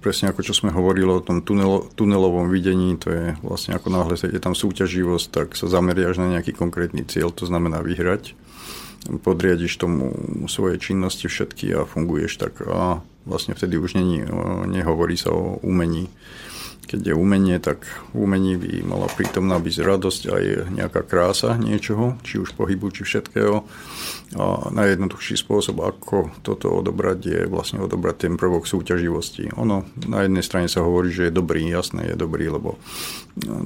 presne ako čo sme hovorili o tom tunel, tunelovom videní, to je vlastne ako náhle je tam súťaživosť, tak sa zameriaš na nejaký konkrétny cieľ, to znamená vyhrať podriadiš tomu svoje činnosti všetky a funguješ tak a vlastne vtedy už není, nehovorí sa o umení. Keď je umenie, tak umení by mala prítomná byť radosť aj nejaká krása niečoho, či už pohybu, či všetkého. A najjednoduchší spôsob, ako toto odobrať, je vlastne odobrať ten prvok súťaživosti. Ono na jednej strane sa hovorí, že je dobrý, jasné je dobrý, lebo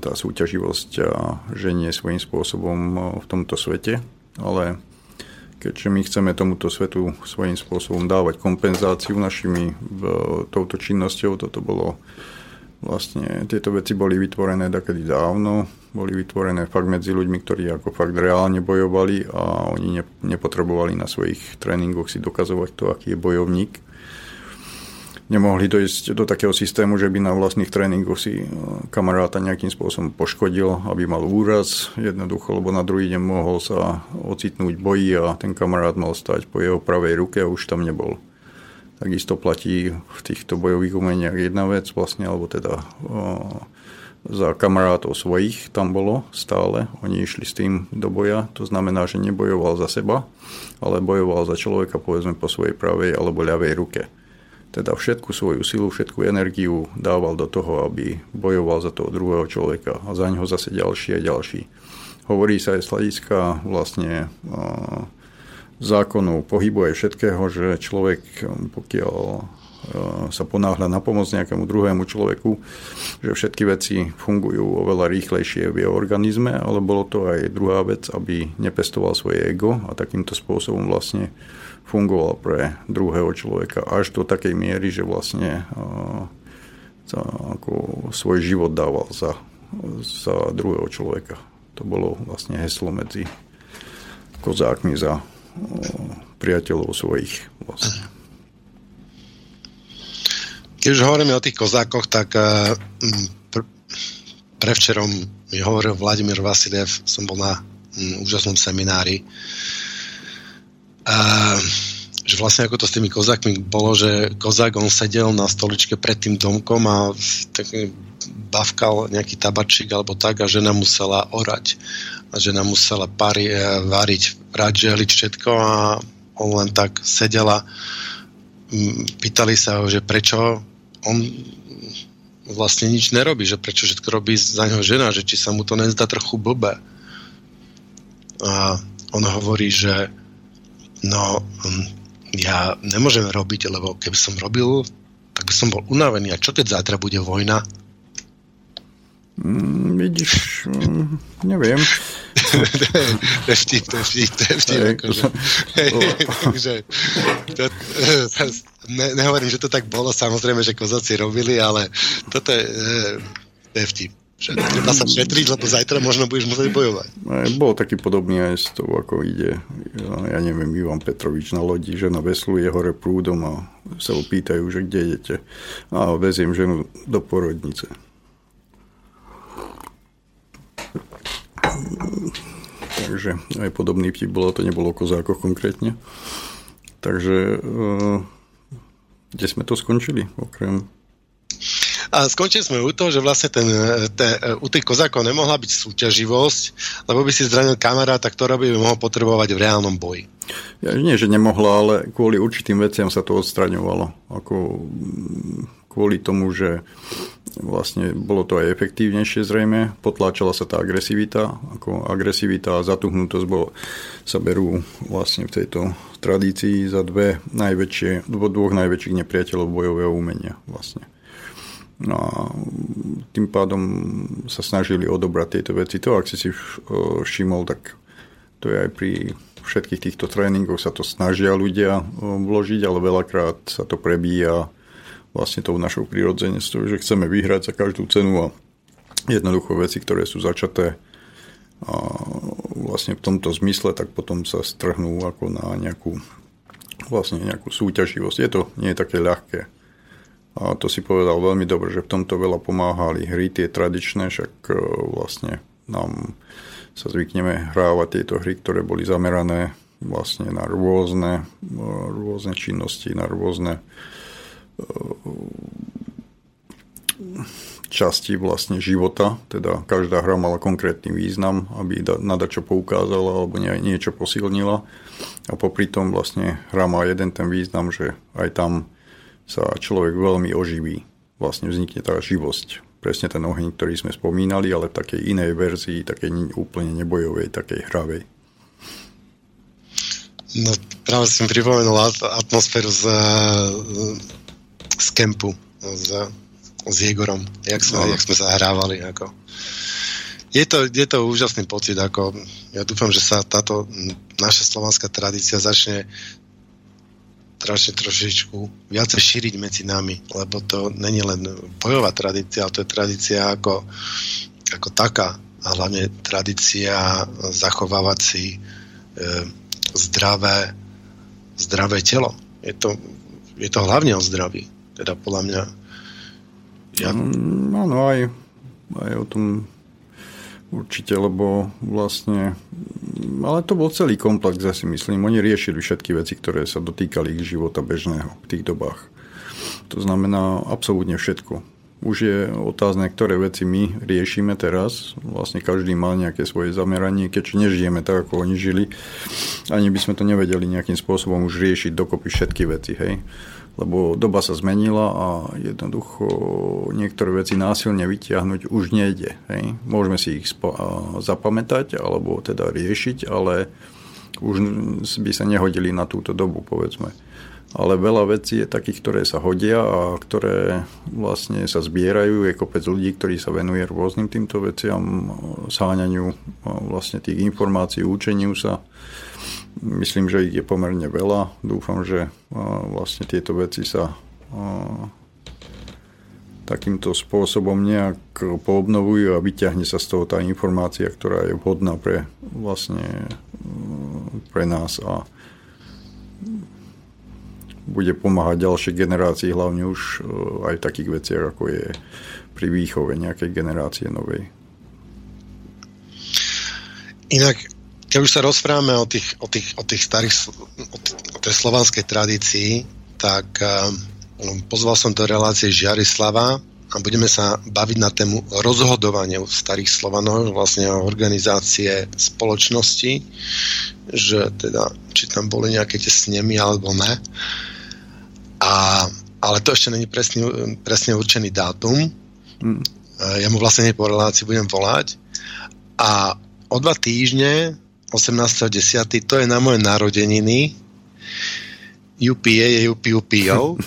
tá súťaživosť ženie svojím spôsobom v tomto svete, ale keďže my chceme tomuto svetu svojím spôsobom dávať kompenzáciu našimi touto činnosťou. Toto bolo vlastne, tieto veci boli vytvorené takedy dávno, boli vytvorené fakt medzi ľuďmi, ktorí ako fakt reálne bojovali a oni nepotrebovali na svojich tréningoch si dokazovať to, aký je bojovník nemohli dojsť do takého systému, že by na vlastných tréningoch si e, kamaráta nejakým spôsobom poškodil, aby mal úraz jednoducho, lebo na druhý deň mohol sa ocitnúť boji a ten kamarát mal stať po jeho pravej ruke a už tam nebol. Takisto platí v týchto bojových umeniach jedna vec vlastne, alebo teda za kamarátov svojich tam bolo stále. Oni išli s tým do boja, to znamená, že nebojoval za seba, ale bojoval za človeka povedzme po svojej pravej alebo ľavej ruke teda všetku svoju silu, všetku energiu dával do toho, aby bojoval za toho druhého človeka a za neho zase ďalší a ďalší. Hovorí sa aj z hľadiska vlastne zákonu pohybu aj všetkého, že človek, pokiaľ sa ponáhľa na pomoc nejakému druhému človeku, že všetky veci fungujú oveľa rýchlejšie v jeho organizme, ale bolo to aj druhá vec, aby nepestoval svoje ego a takýmto spôsobom vlastne fungoval pre druhého človeka až do takej miery, že vlastne za, ako svoj život dával za, za druhého človeka. To bolo vlastne heslo medzi kozákmi za priateľov svojich vlastne. Keď už hovoríme o tých kozákoch, tak pr- prevčerom mi hovoril Vladimír Vasiliev, som bol na úžasnom seminári. A, že vlastne ako to s tými kozákmi bolo, že kozák on sedel na stoličke pred tým domkom a tak bavkal nejaký tabačík alebo tak a žena musela orať a žena musela pari, e, variť, prať, želiť všetko a on len tak sedela pýtali sa ho, že prečo on vlastne nič nerobí, že prečo všetko robí za neho žena, že či sa mu to nezdá trochu blbé. A on hovorí, že No, hm, ja nemôžem robiť, lebo keby som robil, tak by som bol unavený. A čo keď zajtra bude vojna? Mm, vidíš, mm, neviem. To je vtip, to je vtip, to je vtip. Akože. to, ne, nehovorím, že to tak bolo, samozrejme, že kozáci robili, ale toto je, to je vtip. Treba sa šetriť, lebo zajtra možno budeš musieť bojovať. Bol taký podobný aj s tou, ako ide, ja neviem, Ivan Petrovič na lodi, žena vesluje hore prúdom a sa opýtajú, že kde idete. A veziem ženu do porodnice. Takže aj podobný vtip bolo, to nebolo o kozákoch konkrétne. Takže eh, kde sme to skončili, okrem a skončili sme u toho, že vlastne ten, ten, u tých kozákov nemohla byť súťaživosť, lebo by si zranil kamaráta, ktorá by mohol potrebovať v reálnom boji. Ja, nie, že nemohla, ale kvôli určitým veciam sa to odstraňovalo. Ako kvôli tomu, že vlastne bolo to aj efektívnejšie zrejme, potláčala sa tá agresivita, ako agresivita a zatuhnutosť bol, sa berú vlastne v tejto tradícii za dve najväčšie, dvoch najväčších nepriateľov bojového umenia vlastne. No a tým pádom sa snažili odobrať tieto veci. To, ak si si všimol, tak to je aj pri všetkých týchto tréningoch sa to snažia ľudia vložiť, ale veľakrát sa to prebíja vlastne tou našou prírodzenectvou, že chceme vyhrať za každú cenu a jednoducho veci, ktoré sú začaté a vlastne v tomto zmysle, tak potom sa strhnú ako na nejakú vlastne nejakú súťaživosť. Je to nie je také ľahké. A to si povedal veľmi dobre, že v tomto veľa pomáhali hry, tie tradičné, však e, vlastne nám sa zvykneme hrávať tieto hry, ktoré boli zamerané vlastne na rôzne, e, rôzne činnosti, na rôzne časti vlastne života, teda každá hra mala konkrétny význam, aby na čo poukázala alebo niečo posilnila a popri tom vlastne hra má jeden ten význam, že aj tam sa človek veľmi oživí. Vlastne vznikne tá živosť. Presne ten oheň, ktorý sme spomínali, ale v takej inej verzii, takej úplne nebojovej, takej hravej. No, práve som pripomenul atmosféru z, z kempu s, s Jegorom, jak sme, no. jak sme sa hrávali. Ako. Je, to, je to úžasný pocit. Ako, ja dúfam, že sa táto naša slovanská tradícia začne strašne trošičku viacej šíriť medzi nami, lebo to není len bojová tradícia, ale to je tradícia ako, ako taká a hlavne tradícia zachovávať si e, zdravé, zdravé telo. Je to, je to hlavne o zdraví, teda podľa mňa. Ja... Mm, áno, aj, aj o tom určite, lebo vlastne ale to bol celý komplex, ja si myslím. Oni riešili všetky veci, ktoré sa dotýkali ich života bežného v tých dobách. To znamená absolútne všetko. Už je otázne, ktoré veci my riešime teraz. Vlastne každý má nejaké svoje zameranie, keďže nežijeme tak, ako oni žili. Ani by sme to nevedeli nejakým spôsobom už riešiť dokopy všetky veci. Hej lebo doba sa zmenila a jednoducho niektoré veci násilne vytiahnuť už nejde. Hej. Môžeme si ich zapamätať alebo teda riešiť, ale už by sa nehodili na túto dobu, povedzme. Ale veľa vecí je takých, ktoré sa hodia a ktoré vlastne sa zbierajú. Je kopec ľudí, ktorí sa venuje rôznym týmto veciam, sáňaniu vlastne tých informácií, učeniu sa Myslím, že ich je pomerne veľa. Dúfam, že vlastne tieto veci sa takýmto spôsobom nejak poobnovujú a vyťahne sa z toho tá informácia, ktorá je vhodná pre vlastne pre nás a bude pomáhať ďalšej generácii, hlavne už aj v takých veciach, ako je pri výchove nejakej generácie novej. Inak keď už sa rozprávame o tých, o tých, o tých starých, o, o tej slovanskej tradícii, tak um, pozval som do relácie Žiarislava a budeme sa baviť na tému rozhodovania starých Slovanov, vlastne organizácie spoločnosti, že teda, či tam boli nejaké tie snemy alebo ne. A, ale to ešte není presný, presne určený dátum. Mm. Ja mu vlastne po relácii budem volať. A o dva týždne 18.10. To je na moje narodeniny. UPA je UPUPO. uh,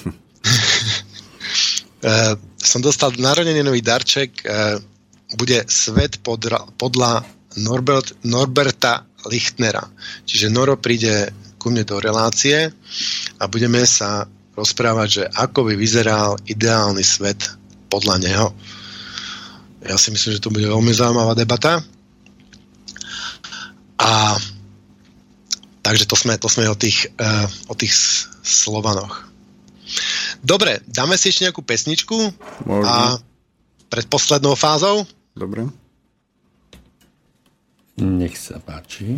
som dostal narodeninový darček. Uh, bude svet podra, podľa Norbert, Norberta Lichtnera. Čiže Noro príde ku mne do relácie a budeme sa rozprávať, že ako by vyzeral ideálny svet podľa neho. Ja si myslím, že to bude veľmi zaujímavá debata. A takže to sme, to sme o tých, uh, o tých Slovanoch. Dobre, dáme si ešte nejakú pesničku Možno. a pred poslednou fázou. Dobre. Nech sa páči.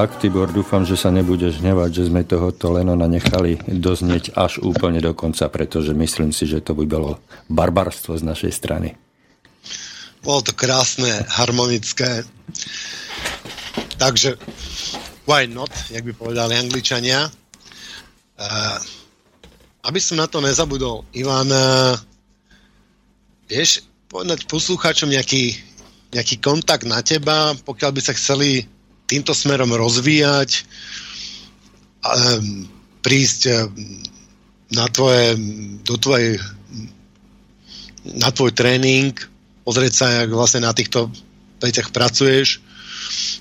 Tak, Tibor, dúfam, že sa nebudeš hnevať, že sme tohoto Lenona nechali doznieť až úplne do konca, pretože myslím si, že to by bolo barbarstvo z našej strany. Bolo to krásne, harmonické. Takže, why not, jak by povedali angličania. Uh, aby som na to nezabudol, Ivan, uh, vieš povedať poslucháčom nejaký, nejaký kontakt na teba, pokiaľ by sa chceli týmto smerom rozvíjať, um, prísť um, na tvoje, do tvojej, na tvoj tréning, pozrieť sa, jak vlastne na týchto veciach pracuješ,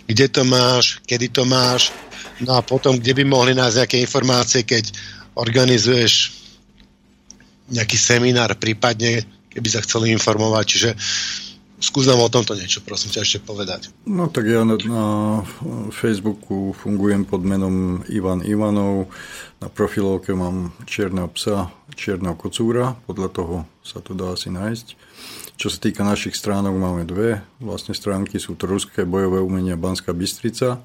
kde to máš, kedy to máš, no a potom, kde by mohli nájsť nejaké informácie, keď organizuješ nejaký seminár, prípadne, keby sa chceli informovať. Čiže Skús nám o tomto niečo, prosím ťa, ešte povedať. No tak ja na, na Facebooku fungujem pod menom Ivan Ivanov. Na profilovke mám čierneho psa, čierneho kocúra, podľa toho sa to dá asi nájsť. Čo sa týka našich stránok, máme dve. Vlastne stránky sú to Ruské bojové umenia Banská Bystrica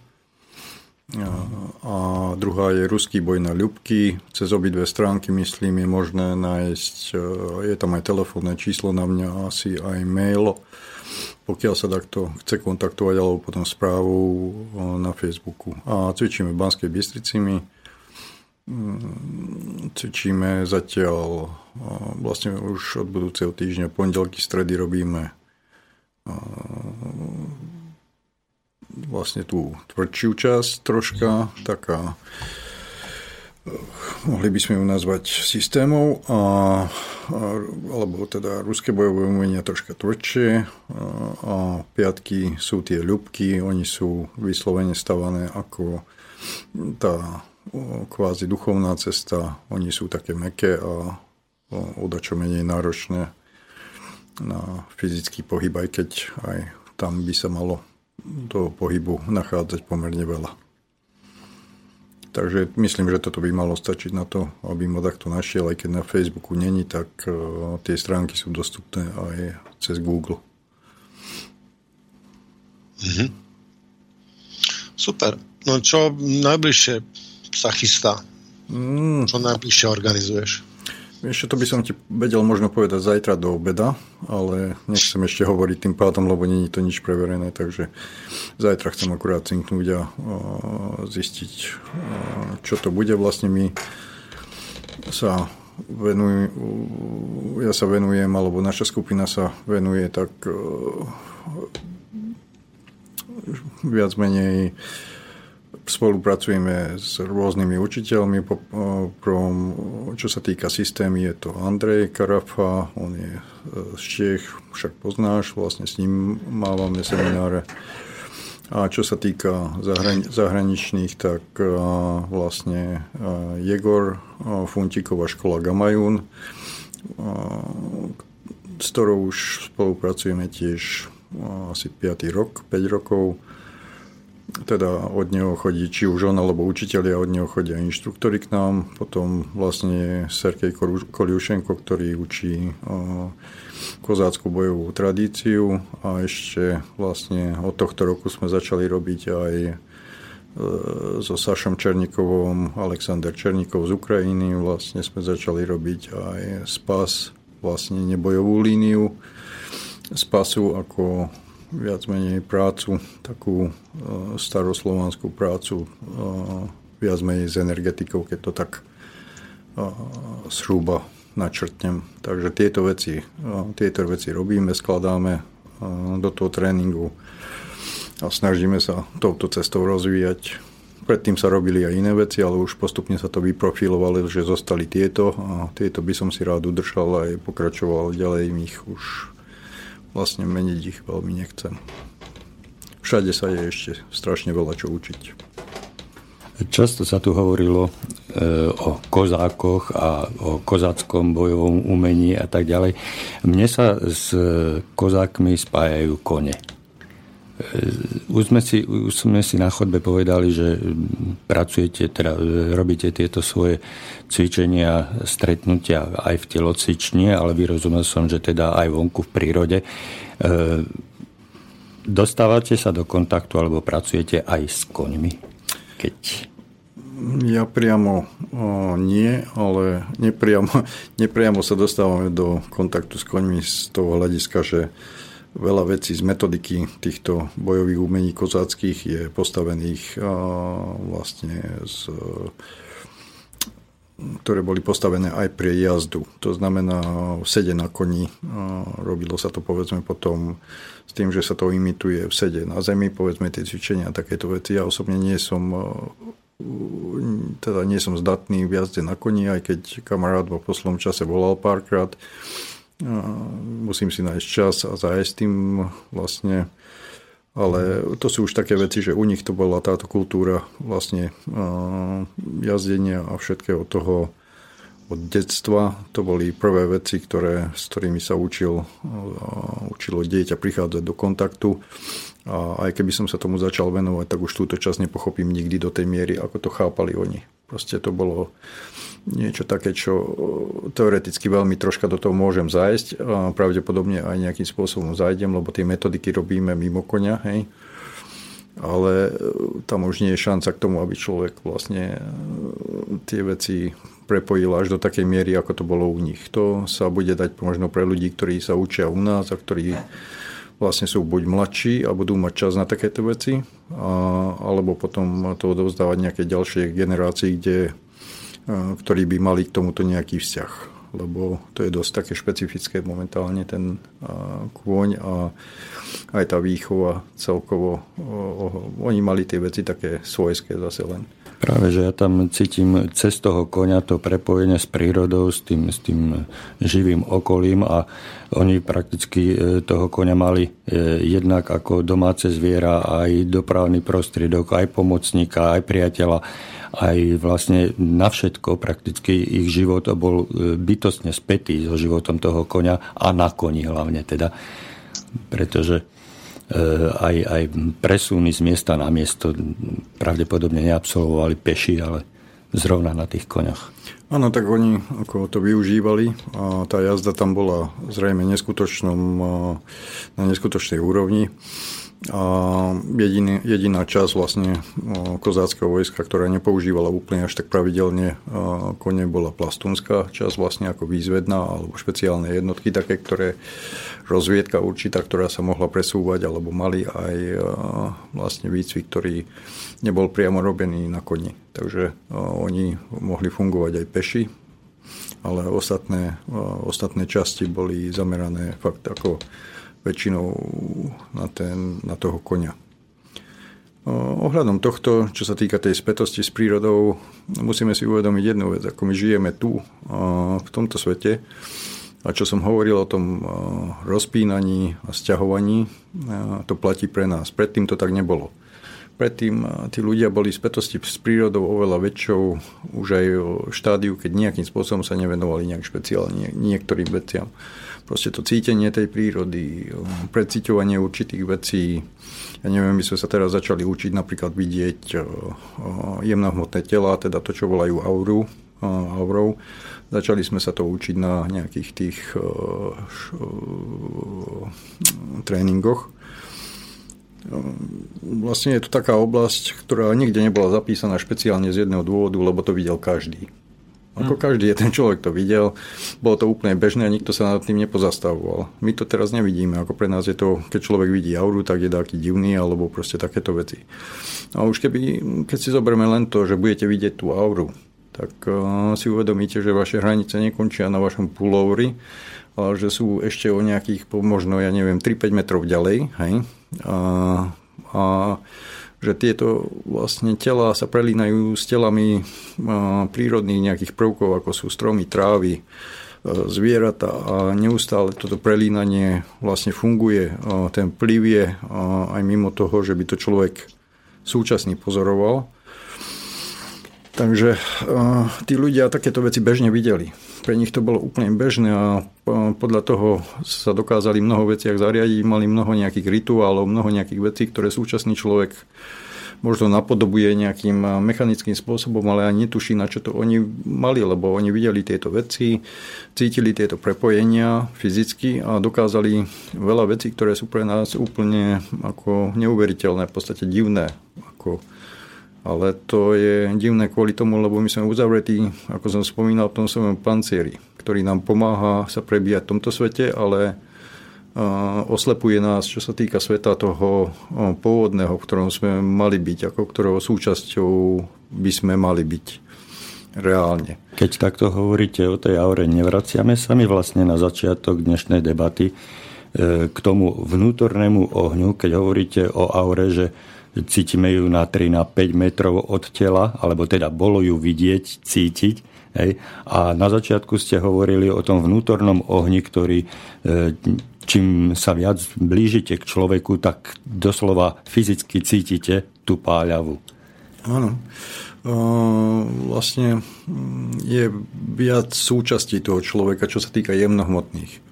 a druhá je Ruský boj na ľubky. Cez obidve stránky, myslím, je možné nájsť, e, je tam aj telefónne číslo na mňa, asi aj mail, pokiaľ sa takto chce kontaktovať, alebo potom správu e, na Facebooku. A cvičíme v Banskej Bystrici my. Mm, cvičíme zatiaľ e, vlastne už od budúceho týždňa, pondelky, stredy robíme vlastne tú tvrdšiu časť troška, taká mohli by sme ju nazvať systémov, a, a, alebo teda ruské bojové umenia troška tvrdšie a, a piatky sú tie ľubky, oni sú vyslovene stavané ako tá kvázi duchovná cesta, oni sú také meké a odačo menej náročné na fyzický pohyb, aj keď aj tam by sa malo toho pohybu nachádzať pomerne veľa. Takže myslím, že toto by malo stačiť na to, aby ma takto našiel, aj keď na Facebooku není, tak uh, tie stránky sú dostupné aj cez Google. Mhm. Super. No čo najbližšie sa chystá? Mm. Čo najbližšie organizuješ? Ešte to by som ti vedel možno povedať zajtra do obeda, ale nechcem ešte hovoriť tým pádom, lebo není to nič preverené, takže zajtra chcem akurát cinknúť a zistiť, čo to bude. Vlastne my sa venujem, ja sa venujem, alebo naša skupina sa venuje tak viac menej Spolupracujeme s rôznymi učiteľmi. Prvom, čo sa týka systémy, je to Andrej Karafa, on je e, z Čech, však poznáš, vlastne s ním mávame semináre. A čo sa týka zahraničných, tak e, vlastne e, Jegor Funtiková škola Gamajun, s ktorou už spolupracujeme tiež asi 5. rok, 5 rokov teda od neho chodí či už on alebo učiteľia, od neho chodia inštruktori k nám, potom vlastne Sergej Koliušenko, ktorý učí kozáckú bojovú tradíciu. A ešte vlastne od tohto roku sme začali robiť aj e, so Sašom Černikovom, Alexander Černikov z Ukrajiny, vlastne sme začali robiť aj spas, vlastne nebojovú líniu spasu ako viac menej prácu, takú e, staroslovanskú prácu, e, viac menej s energetikou, keď to tak srúba e, načrtnem. Takže tieto veci, tieto veci robíme, skladáme do toho tréningu a snažíme sa touto cestou rozvíjať. Predtým sa robili aj iné veci, ale už postupne sa to vyprofilovali, že zostali tieto a tieto by som si rád udržal aj pokračoval ďalej v nich už vlastne meniť ich veľmi nechcem. Všade sa je ešte strašne veľa čo učiť. Často sa tu hovorilo e, o kozákoch a o kozáckom bojovom umení a tak ďalej. Mne sa s kozákmi spájajú kone. Už sme, si, už sme si na chodbe povedali, že pracujete, teda robíte tieto svoje cvičenia, stretnutia aj v telocvični, ale vyrozumel som, že teda aj vonku v prírode. E, dostávate sa do kontaktu alebo pracujete aj s koňmi? keď... Ja priamo o, nie, ale nepriamo, nepriamo sa dostávame do kontaktu s koňmi z toho hľadiska, že veľa vecí z metodiky týchto bojových umení kozáckých je postavených vlastne z ktoré boli postavené aj pre jazdu. To znamená sede na koni. Robilo sa to povedzme potom s tým, že sa to imituje v sede na zemi, povedzme tie cvičenia a takéto veci. Ja osobne nie som teda nie som zdatný v jazde na koni, aj keď kamarát vo poslednom čase volal párkrát. Musím si nájsť čas a zájsť tým vlastne ale to sú už také veci, že u nich to bola táto kultúra vlastne jazdenia a všetkého toho od detstva. To boli prvé veci, ktoré, s ktorými sa učil, učilo dieťa prichádzať do kontaktu. A aj keby som sa tomu začal venovať, tak už túto časť nepochopím nikdy do tej miery, ako to chápali oni. Proste to bolo niečo také, čo e, teoreticky veľmi troška do toho môžem zájsť. Pravdepodobne aj nejakým spôsobom zájdem, lebo tie metodiky robíme mimo konia, hej. Ale e, tam už nie je šanca k tomu, aby človek vlastne e, tie veci prepojil až do takej miery, ako to bolo u nich. To sa bude dať možno pre ľudí, ktorí sa učia u nás a ktorí vlastne sú buď mladší a budú mať čas na takéto veci, a, alebo potom to odovzdávať nejaké ďalšie generácii, kde ktorí by mali k tomuto nejaký vzťah. Lebo to je dosť také špecifické momentálne ten kôň a aj tá výchova celkovo. Oni mali tie veci také svojské zase len. Práve, že ja tam cítim cez toho konia to prepojenie s prírodou, s tým, s tým živým okolím a oni prakticky e, toho konia mali e, jednak ako domáce zviera, aj dopravný prostriedok, aj pomocníka, aj priateľa aj vlastne na všetko prakticky ich život bol e, bytostne spätý so životom toho konia a na koni hlavne teda. Pretože aj, aj presuny z miesta na miesto pravdepodobne neabsolvovali peši, ale zrovna na tých koňoch. Áno, tak oni ako to využívali a tá jazda tam bola zrejme neskutočnom, na neskutočnej úrovni. A jediný, jediná časť vlastne kozáckého vojska, ktorá nepoužívala úplne až tak pravidelne kone, bola plastúnská časť vlastne ako výzvedná alebo špeciálne jednotky, také, ktoré rozviedka určitá, ktorá sa mohla presúvať, alebo mali aj vlastne výcvik, ktorý nebol priamo robený na koni. Takže oni mohli fungovať aj peši, ale ostatné, ostatné časti boli zamerané fakt ako väčšinou na, ten, na toho konia. Ohľadom tohto, čo sa týka tej spätosti s prírodou, musíme si uvedomiť jednu vec, ako my žijeme tu, v tomto svete, a čo som hovoril o tom rozpínaní a sťahovaní, to platí pre nás. Predtým to tak nebolo. Predtým tí ľudia boli v spätosti s prírodou oveľa väčšou, už aj štádiu, keď nejakým spôsobom sa nevenovali nejak špeciálne niektorým veciam proste to cítenie tej prírody, preciťovanie určitých vecí. Ja neviem, my sme sa teraz začali učiť napríklad vidieť jemnohmotné tela, teda to, čo volajú auru, aurou. Začali sme sa to učiť na nejakých tých tréningoch. Vlastne je to taká oblasť, ktorá nikde nebola zapísaná špeciálne z jedného dôvodu, lebo to videl každý. Ako každý ten človek to videl, bolo to úplne bežné a nikto sa nad tým nepozastavoval. My to teraz nevidíme, ako pre nás je to, keď človek vidí auru, tak je taký divný alebo proste takéto veci. A už keby, keď si zoberieme len to, že budete vidieť tú auru, tak uh, si uvedomíte, že vaše hranice nekončia na vašom pulloveri, ale že sú ešte o nejakých, možno, ja neviem, 3-5 metrov ďalej. Hej? A, a že tieto vlastne tela sa prelínajú s telami prírodných nejakých prvkov, ako sú stromy, trávy, zvieratá a neustále toto prelínanie vlastne funguje. Ten vplyv je aj mimo toho, že by to človek súčasný pozoroval. Takže tí ľudia takéto veci bežne videli. Pre nich to bolo úplne bežné a podľa toho sa dokázali mnoho veciach zariadiť, mali mnoho nejakých rituálov, mnoho nejakých vecí, ktoré súčasný človek možno napodobuje nejakým mechanickým spôsobom, ale ani netuší, na čo to oni mali, lebo oni videli tieto veci, cítili tieto prepojenia fyzicky a dokázali veľa vecí, ktoré sú pre nás úplne ako neuveriteľné, v podstate divné. Ako Ale to je divné kvôli tomu, lebo my sme uzavretí, ako som spomínal, v tom svojom pancieri, ktorý nám pomáha sa prebíjať v tomto svete, ale oslepuje nás, čo sa týka sveta toho pôvodného, v ktorom sme mali byť, ako ktorého súčasťou by sme mali byť reálne. Keď takto hovoríte o tej aure, nevraciame sa mi vlastne na začiatok dnešnej debaty e, k tomu vnútornému ohňu, keď hovoríte o aure, že cítime ju na 3 na 5 metrov od tela, alebo teda bolo ju vidieť, cítiť. Hej. A na začiatku ste hovorili o tom vnútornom ohni, ktorý e, čím sa viac blížite k človeku, tak doslova fyzicky cítite tú páľavu. Áno. Vlastne mm, je viac súčastí toho človeka, čo sa týka jemnohmotných.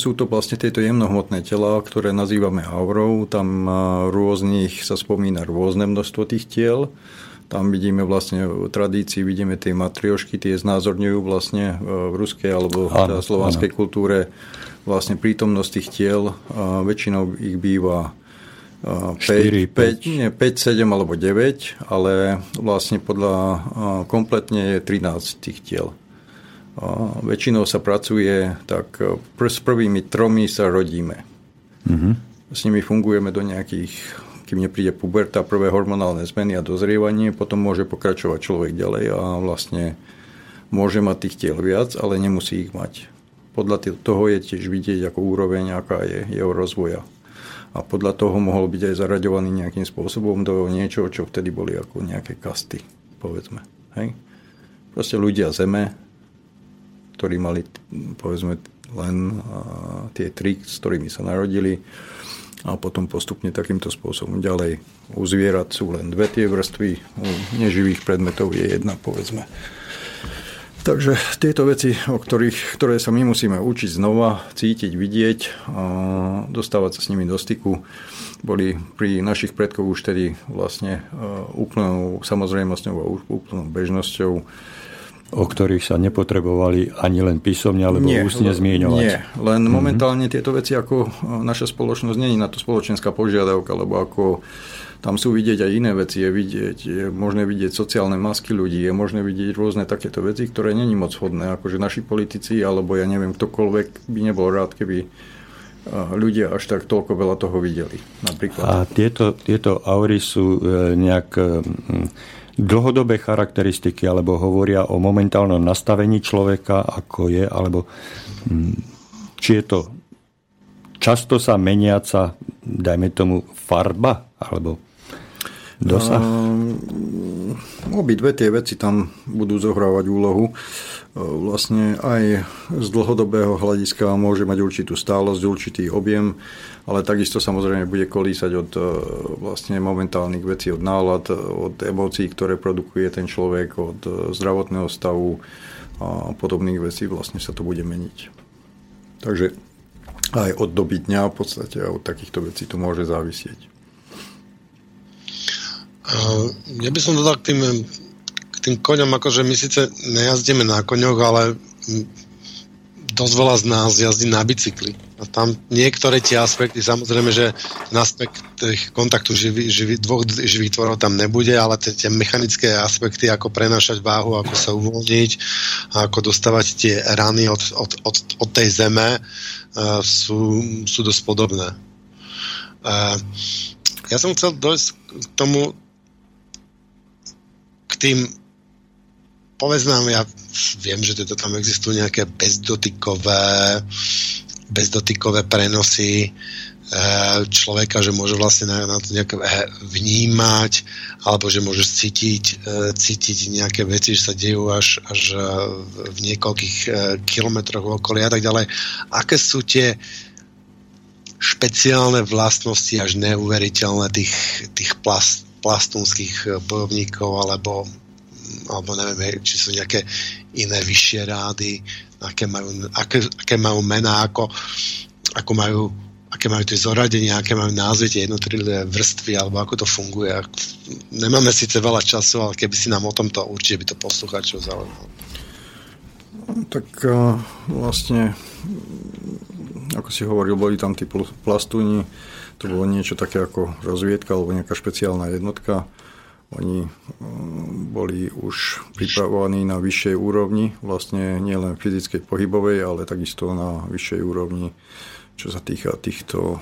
Sú to vlastne tieto jemnohmotné tela, ktoré nazývame aurou. Tam rôznych sa spomína rôzne množstvo tých tiel. Tam vidíme vlastne v tradícii, vidíme tie matriošky, tie znázorňujú vlastne v ruskej alebo v slovanskej kultúre vlastne prítomnosť tých tiel. Väčšinou ich býva 5, 4, 5, 5, nie, 5, 7 alebo 9, ale vlastne podľa kompletne je 13 tých tiel. Väčšinou sa pracuje, tak pr- s prvými tromi sa rodíme. Mm-hmm. S nimi fungujeme do nejakých, kým nepríde puberta, prvé hormonálne zmeny a dozrievanie, potom môže pokračovať človek ďalej a vlastne môže mať tých tiel viac, ale nemusí ich mať. Podľa toho je tiež vidieť ako úroveň, aká je jeho rozvoja a podľa toho mohol byť aj zaraďovaný nejakým spôsobom do niečoho, čo vtedy boli ako nejaké kasty, povedzme. Hej? Proste ľudia zeme, ktorí mali, povedzme, len tie tri, s ktorými sa narodili a potom postupne takýmto spôsobom ďalej. U zvierat sú len dve tie vrstvy, u neživých predmetov je jedna, povedzme. Takže tieto veci, o ktorých, ktoré sa my musíme učiť znova, cítiť, vidieť, a dostávať sa s nimi do styku, boli pri našich predkoch už tedy vlastne e, úplnou samozrejmosťou a úplnou bežnosťou. O ktorých sa nepotrebovali ani len písomne alebo nie, ústne zmieňovať. Nie, len mm-hmm. momentálne tieto veci ako naša spoločnosť není na to spoločenská požiadavka, lebo ako tam sú vidieť aj iné veci, je, vidieť, je možné vidieť sociálne masky ľudí, je možné vidieť rôzne takéto veci, ktoré není moc hodné, akože naši politici, alebo ja neviem, ktokoľvek by nebol rád, keby ľudia až tak toľko veľa toho videli. Napríklad. A tieto, tieto aury sú e, nejak e, dlhodobé charakteristiky, alebo hovoria o momentálnom nastavení človeka, ako je, alebo či je to často sa meniaca, dajme tomu, farba, alebo dosah? Um, obidve tie veci tam budú zohrávať úlohu. Vlastne aj z dlhodobého hľadiska môže mať určitú stálosť, určitý objem, ale takisto samozrejme bude kolísať od vlastne momentálnych vecí, od nálad, od emócií, ktoré produkuje ten človek, od zdravotného stavu a podobných vecí vlastne sa to bude meniť. Takže aj od doby dňa v podstate a od takýchto vecí to môže závisieť. Ja by som dodal k tým, k tým koňom, akože my síce nejazdíme na koňoch, ale dosť veľa z nás jazdí na bicykli. A tam niektoré tie aspekty, samozrejme, že ten aspekt kontaktu živý, živý, dvoch živých tvorov tam nebude, ale tie, tie mechanické aspekty, ako prenášať váhu, ako sa uvoľniť, ako dostávať tie rany od, od, od, od tej zeme, uh, sú, sú dosť podobné. Uh, ja som chcel dojsť k tomu, tým nám, ja viem, že teda tam existujú nejaké bezdotykové bezdotykové prenosy e, človeka, že môže vlastne na, na to nejak vnímať alebo že môže cítiť, e, cítiť nejaké veci, že sa dejú až, až v niekoľkých kilometroch v okolí a tak ďalej. Aké sú tie špeciálne vlastnosti až neuveriteľné tých, tých plast, plastunských eh, bojovníkov alebo, alebo neviem, či sú nejaké iné vyššie rády, aké majú, aké, aké majú mená, ako, ako majú aké majú tie zoradenia, aké majú názvy, tie jednotlivé vrstvy, alebo ako to funguje. Nemáme síce veľa času, ale keby si nám o tomto určite by to poslucháčov zaujímalo. Tak eh, vlastne, ako si hovoril, boli tam tí plastúni, to bolo niečo také ako rozviedka alebo nejaká špeciálna jednotka. Oni boli už pripravovaní na vyššej úrovni, vlastne nielen fyzickej pohybovej, ale takisto na vyššej úrovni, čo sa týka týchto,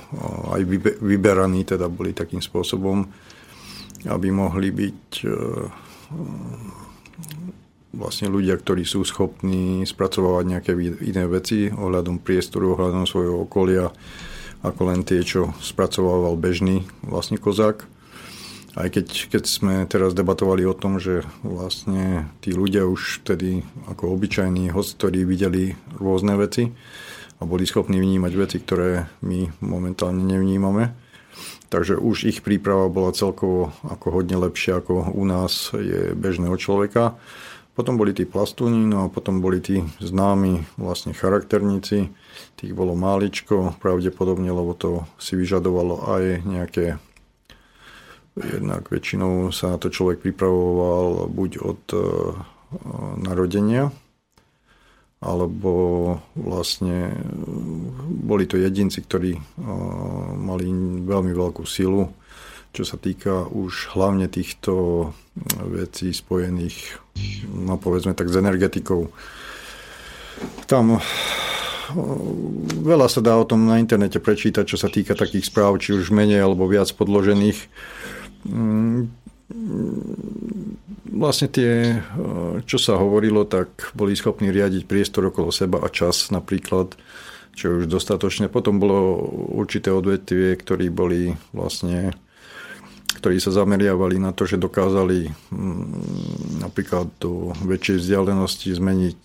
aj vyberaní teda boli takým spôsobom, aby mohli byť vlastne ľudia, ktorí sú schopní spracovávať nejaké iné veci ohľadom priestoru, ohľadom svojho okolia, ako len tie, čo spracovával bežný vlastne kozák. Aj keď, keď sme teraz debatovali o tom, že vlastne tí ľudia už vtedy ako obyčajní host, ktorí videli rôzne veci a boli schopní vnímať veci, ktoré my momentálne nevnímame. Takže už ich príprava bola celkovo ako hodne lepšia ako u nás je bežného človeka. Potom boli tí plastúni, no a potom boli tí známi vlastne charakterníci. Tých bolo máličko, pravdepodobne, lebo to si vyžadovalo aj nejaké Jednak väčšinou sa na to človek pripravoval buď od e, narodenia, alebo vlastne boli to jedinci, ktorí e, mali veľmi veľkú silu, čo sa týka už hlavne týchto vecí spojených, no povedzme tak, s energetikou. Tam veľa sa dá o tom na internete prečítať, čo sa týka takých správ, či už menej alebo viac podložených. Mm, vlastne tie, čo sa hovorilo, tak boli schopní riadiť priestor okolo seba a čas napríklad, čo už dostatočné. Potom bolo určité odvetvie, ktorí boli vlastne ktorí sa zameriavali na to, že dokázali mm, napríklad do väčšej vzdialenosti zmeniť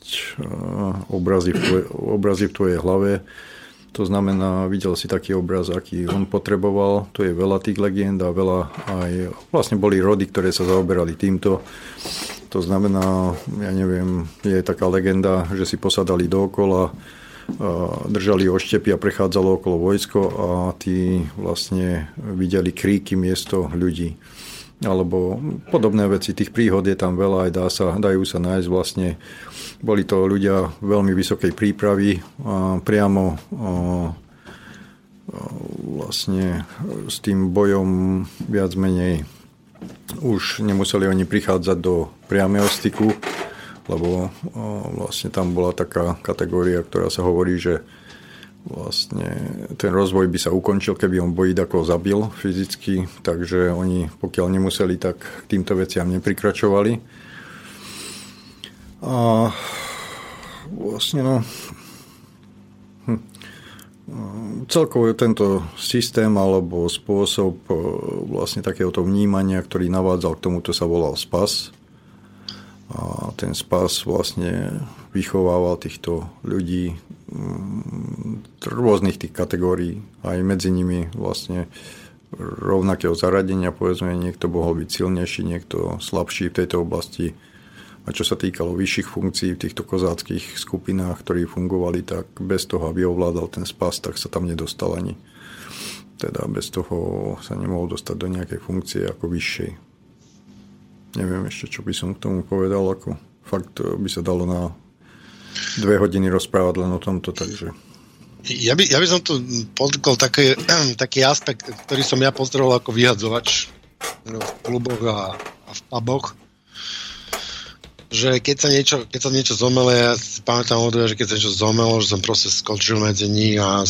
obrazy v, tvoje, obrazy v tvojej hlave. To znamená, videl si taký obraz, aký on potreboval. Tu je veľa tých legend a veľa aj... Vlastne boli rody, ktoré sa zaoberali týmto. To znamená, ja neviem, je taká legenda, že si posadali dookola držali oštepy a prechádzalo okolo vojsko a tí vlastne videli kríky miesto ľudí. Alebo podobné veci, tých príhod je tam veľa, aj dá sa, dajú sa nájsť vlastne. Boli to ľudia veľmi vysokej prípravy, priamo vlastne s tým bojom viac menej už nemuseli oni prichádzať do priamého styku, lebo vlastne tam bola taká kategória, ktorá sa hovorí, že vlastne ten rozvoj by sa ukončil, keby on Bojdakov zabil fyzicky, takže oni pokiaľ nemuseli, tak týmto veciam neprikračovali. A vlastne no, hm, celkovo tento systém alebo spôsob vlastne takéhoto vnímania, ktorý navádzal k tomuto sa volal spas a ten spas vlastne vychovával týchto ľudí rôznych tých kategórií, aj medzi nimi vlastne rovnakého zaradenia, povedzme, niekto mohol byť silnejší, niekto slabší v tejto oblasti. A čo sa týkalo vyšších funkcií v týchto kozáckých skupinách, ktorí fungovali, tak bez toho, aby ovládal ten spas, tak sa tam nedostal ani. Teda bez toho sa nemohol dostať do nejakej funkcie ako vyššej neviem ešte, čo by som k tomu povedal, ako fakt by sa dalo na dve hodiny rozprávať len o tomto, takže... Ja by, ja by som tu podkol taký, taký aspekt, ktorý som ja pozdroval ako vyhadzovač v kluboch a, a v puboch, že keď sa niečo, keď sa niečo zomelo, ja si pamätám od že keď sa niečo zomelo, že som proste skočil medzi nich a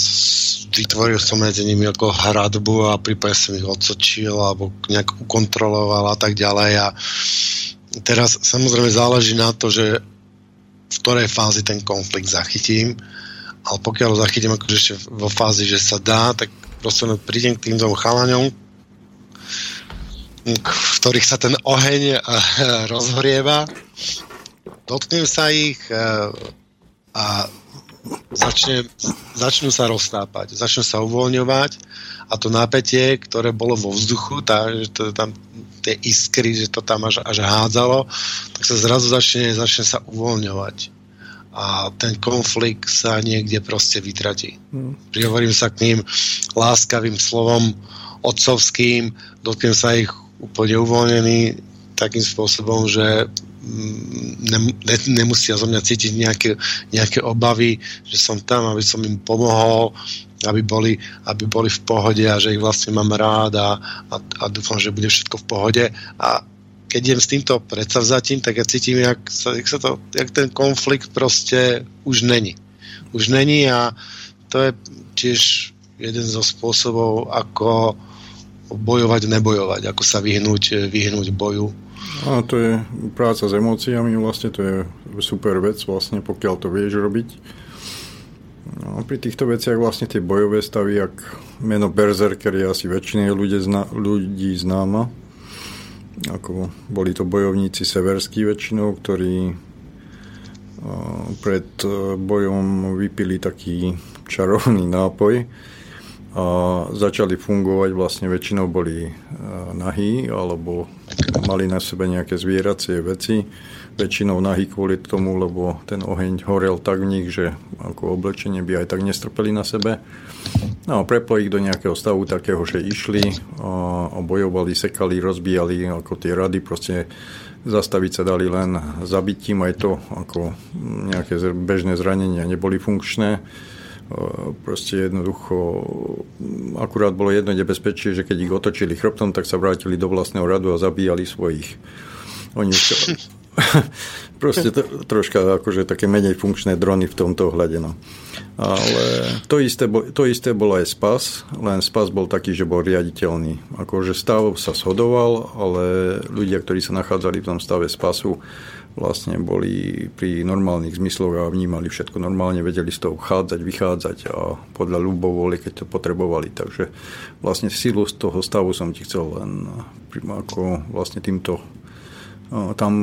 vytvoril som medzi nimi ako hradbu a prípadne som ich odsočil alebo nejak ukontroloval a tak ďalej. A teraz samozrejme záleží na to, že v ktorej fázi ten konflikt zachytím ale pokiaľ ho zachytím akože ešte vo fázi, že sa dá, tak proste prídem k tým dvom chalaňom v ktorých sa ten oheň eh, rozhrieva. Dotknem sa ich eh, a začne, začnú sa roztápať, začnú sa uvoľňovať a to napätie, ktoré bolo vo vzduchu, tá, že to, tam tie iskry, že to tam až, až hádzalo, tak sa zrazu začne, začne sa uvoľňovať a ten konflikt sa niekde proste vytratí. Hmm. Prihovorím sa k ním láskavým slovom otcovským, dotknem sa ich úplne uvoľnený takým spôsobom, že ne, ne, nemusia zo mňa cítiť nejaké, nejaké obavy, že som tam, aby som im pomohol, aby boli, aby boli v pohode a že ich vlastne mám rád a, a, a dúfam, že bude všetko v pohode a keď idem s týmto predsavzatím, tak ja cítim, jak sa, jak sa to, jak ten konflikt proste už není. Už není a to je tiež jeden zo spôsobov, ako bojovať, nebojovať, ako sa vyhnúť, vyhnúť boju. A to je práca s emóciami, vlastne to je super vec, vlastne pokiaľ to vieš robiť. No, pri týchto veciach vlastne tie bojové stavy, ak meno Berserker je asi väčšine ľudí, zna, ľudí známa, ako boli to bojovníci severskí väčšinou, ktorí pred bojom vypili taký čarovný nápoj a začali fungovať, vlastne väčšinou boli nahí alebo mali na sebe nejaké zvieracie veci väčšinou nahý kvôli tomu, lebo ten oheň horel tak v nich, že ako oblečenie by aj tak nestrpeli na sebe. No a ich do nejakého stavu takého, že išli a bojovali, sekali, rozbíjali, ako tie rady proste zastaviť sa dali len zabitím, aj to ako nejaké bežné zranenia neboli funkčné. Proste jednoducho, akurát bolo jedno nebezpečie, že keď ich otočili chrbtom, tak sa vrátili do vlastného radu a zabíjali svojich. Oni proste to, troška akože také menej funkčné drony v tomto ohľade. No. Ale to isté, to isté bol aj spas, len spas bol taký, že bol riaditeľný. Akože stav sa shodoval, ale ľudia, ktorí sa nachádzali v tom stave spasu, vlastne boli pri normálnych zmysloch a vnímali všetko normálne, vedeli z toho vchádzať, vychádzať a podľa ľubovoli, keď to potrebovali. Takže vlastne silu z toho stavu som ti chcel len ako vlastne týmto tam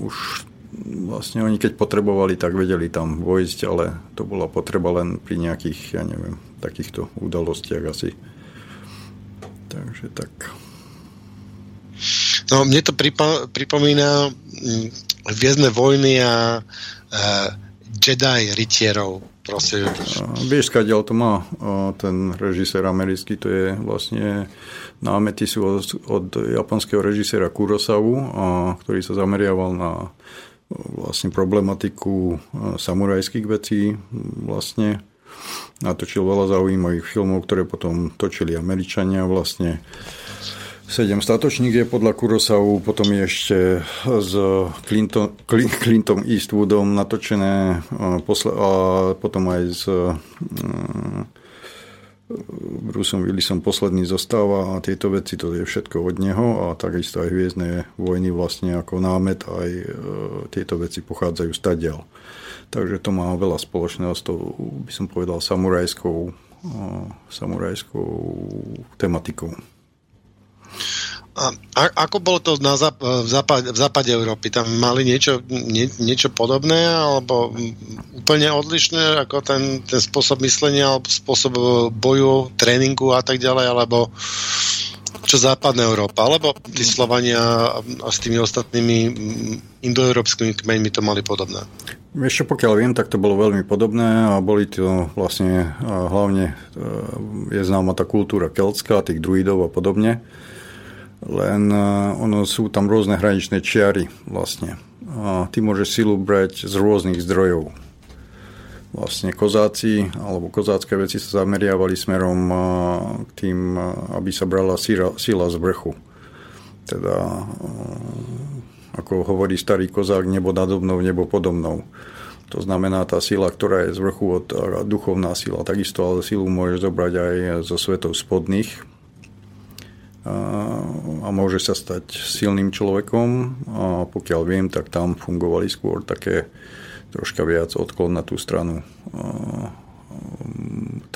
už vlastne oni keď potrebovali, tak vedeli tam vojsť, ale to bola potreba len pri nejakých, ja neviem, takýchto udalostiach asi. Takže tak. No, mne to pripo- pripomína mm, vojny a uh, Jedi rytierov. Proste. Vieš, kadiaľ to má ten režisér americký, to je vlastne námety sú od, od japonského režisera Kurosawu, a, ktorý sa zameriaval na vlastne problematiku samurajských vecí vlastne natočil veľa zaujímavých filmov, ktoré potom točili Američania vlastne Sedem statočník je podľa Kurosawu, potom je ešte s Clinton, Clinton Eastwoodom natočené, a potom aj s Bruceom Willisom posledný zostáva a tieto veci, to je všetko od neho a takisto aj Hviezdne vojny vlastne ako námet aj e, tieto veci pochádzajú stadiaľ. Takže to má veľa spoločného s tou, by som povedal, samurajskou, e, samurajskou tematikou. A, ako bolo to na zap, v, západe, v západe Európy? Tam mali niečo, nie, niečo podobné alebo úplne odlišné ako ten, ten spôsob myslenia alebo spôsob boju, tréningu a tak ďalej, alebo čo západná Európa, alebo tí Slovania a s tými ostatnými indoeurópskymi kmeňmi to mali podobné? Ešte pokiaľ viem, tak to bolo veľmi podobné a boli to vlastne hlavne e, je známa tá kultúra keltská, tých druidov a podobne len e, ono sú tam rôzne hraničné čiary vlastne. A ty môžeš silu brať z rôznych zdrojov. Vlastne kozáci alebo kozácké veci sa zameriavali smerom e, k tým, e, aby sa brala sila, sila z vrchu. Teda, ako hovorí starý kozák, nebo nado mnou, nebo podo mnou. To znamená tá sila, ktorá je z vrchu od duchovná sila. Takisto ale silu môžeš zobrať aj zo svetov spodných, a môže sa stať silným človekom. A pokiaľ viem, tak tam fungovali skôr také troška viac odklon na tú stranu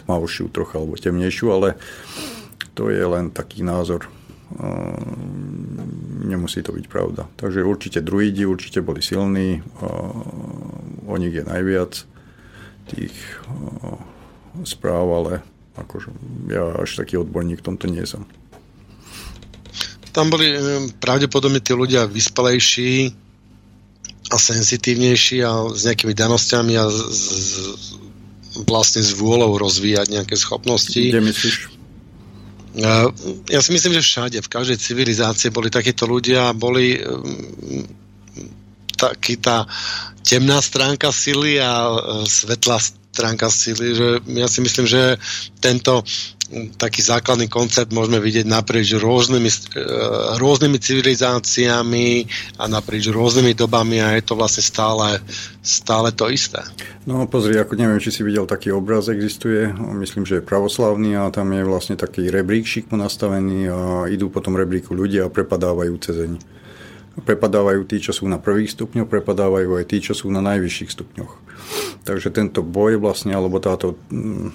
tmavšiu trocha alebo temnejšiu, ale to je len taký názor. Nemusí to byť pravda. Takže určite druidi určite boli silní, o nich je najviac tých správ, ale akože ja až taký odborník v tomto nie som tam boli pravdepodobne tí ľudia vyspelejší a senzitívnejší a s nejakými danosťami a z, z, vlastne s vôľou rozvíjať nejaké schopnosti. Kde myslíš? Ja si myslím, že všade, v každej civilizácii boli takíto ľudia, boli um, taký tá temná stránka sily a uh, svetlá stránka sily, že ja si myslím, že tento taký základný koncept môžeme vidieť naprieč rôznymi, e, rôznymi civilizáciami a naprieč rôznymi dobami a je to vlastne stále, stále to isté. No pozri, ako neviem, či si videl taký obraz, existuje, myslím, že je pravoslavný a tam je vlastne taký rebríkšik nastavený a idú po tom rebríku ľudia a prepadávajú cezeň. Prepadávajú tí, čo sú na prvých stupňoch, prepadávajú aj tí, čo sú na najvyšších stupňoch. Takže tento boj vlastne, alebo táto mm,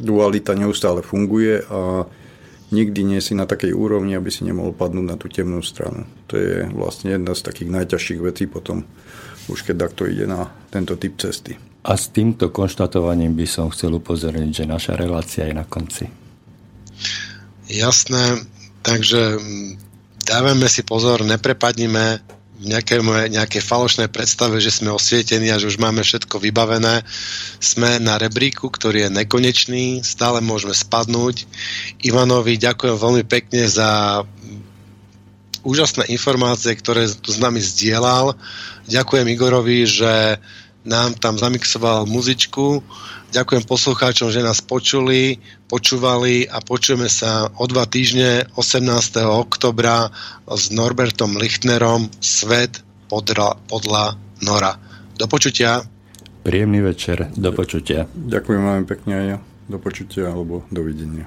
dualita neustále funguje a nikdy nie si na takej úrovni, aby si nemohol padnúť na tú temnú stranu. To je vlastne jedna z takých najťažších vecí potom, už keď takto ide na tento typ cesty. A s týmto konštatovaním by som chcel upozorniť, že naša relácia je na konci. Jasné, takže dávame si pozor, neprepadnime v nejakej, nejakej falošnej predstave, že sme osvietení a že už máme všetko vybavené. Sme na rebríku, ktorý je nekonečný, stále môžeme spadnúť. Ivanovi ďakujem veľmi pekne za úžasné informácie, ktoré tu s nami zdieľal. Ďakujem Igorovi, že nám tam zamixoval muzičku Ďakujem poslucháčom, že nás počuli, počúvali a počujeme sa o dva týždne 18. oktobra s Norbertom Lichtnerom Svet podra, podľa Nora. Do počutia. Príjemný večer, do počutia. Ďakujem veľmi pekne aj ja. Do počutia alebo dovidenia.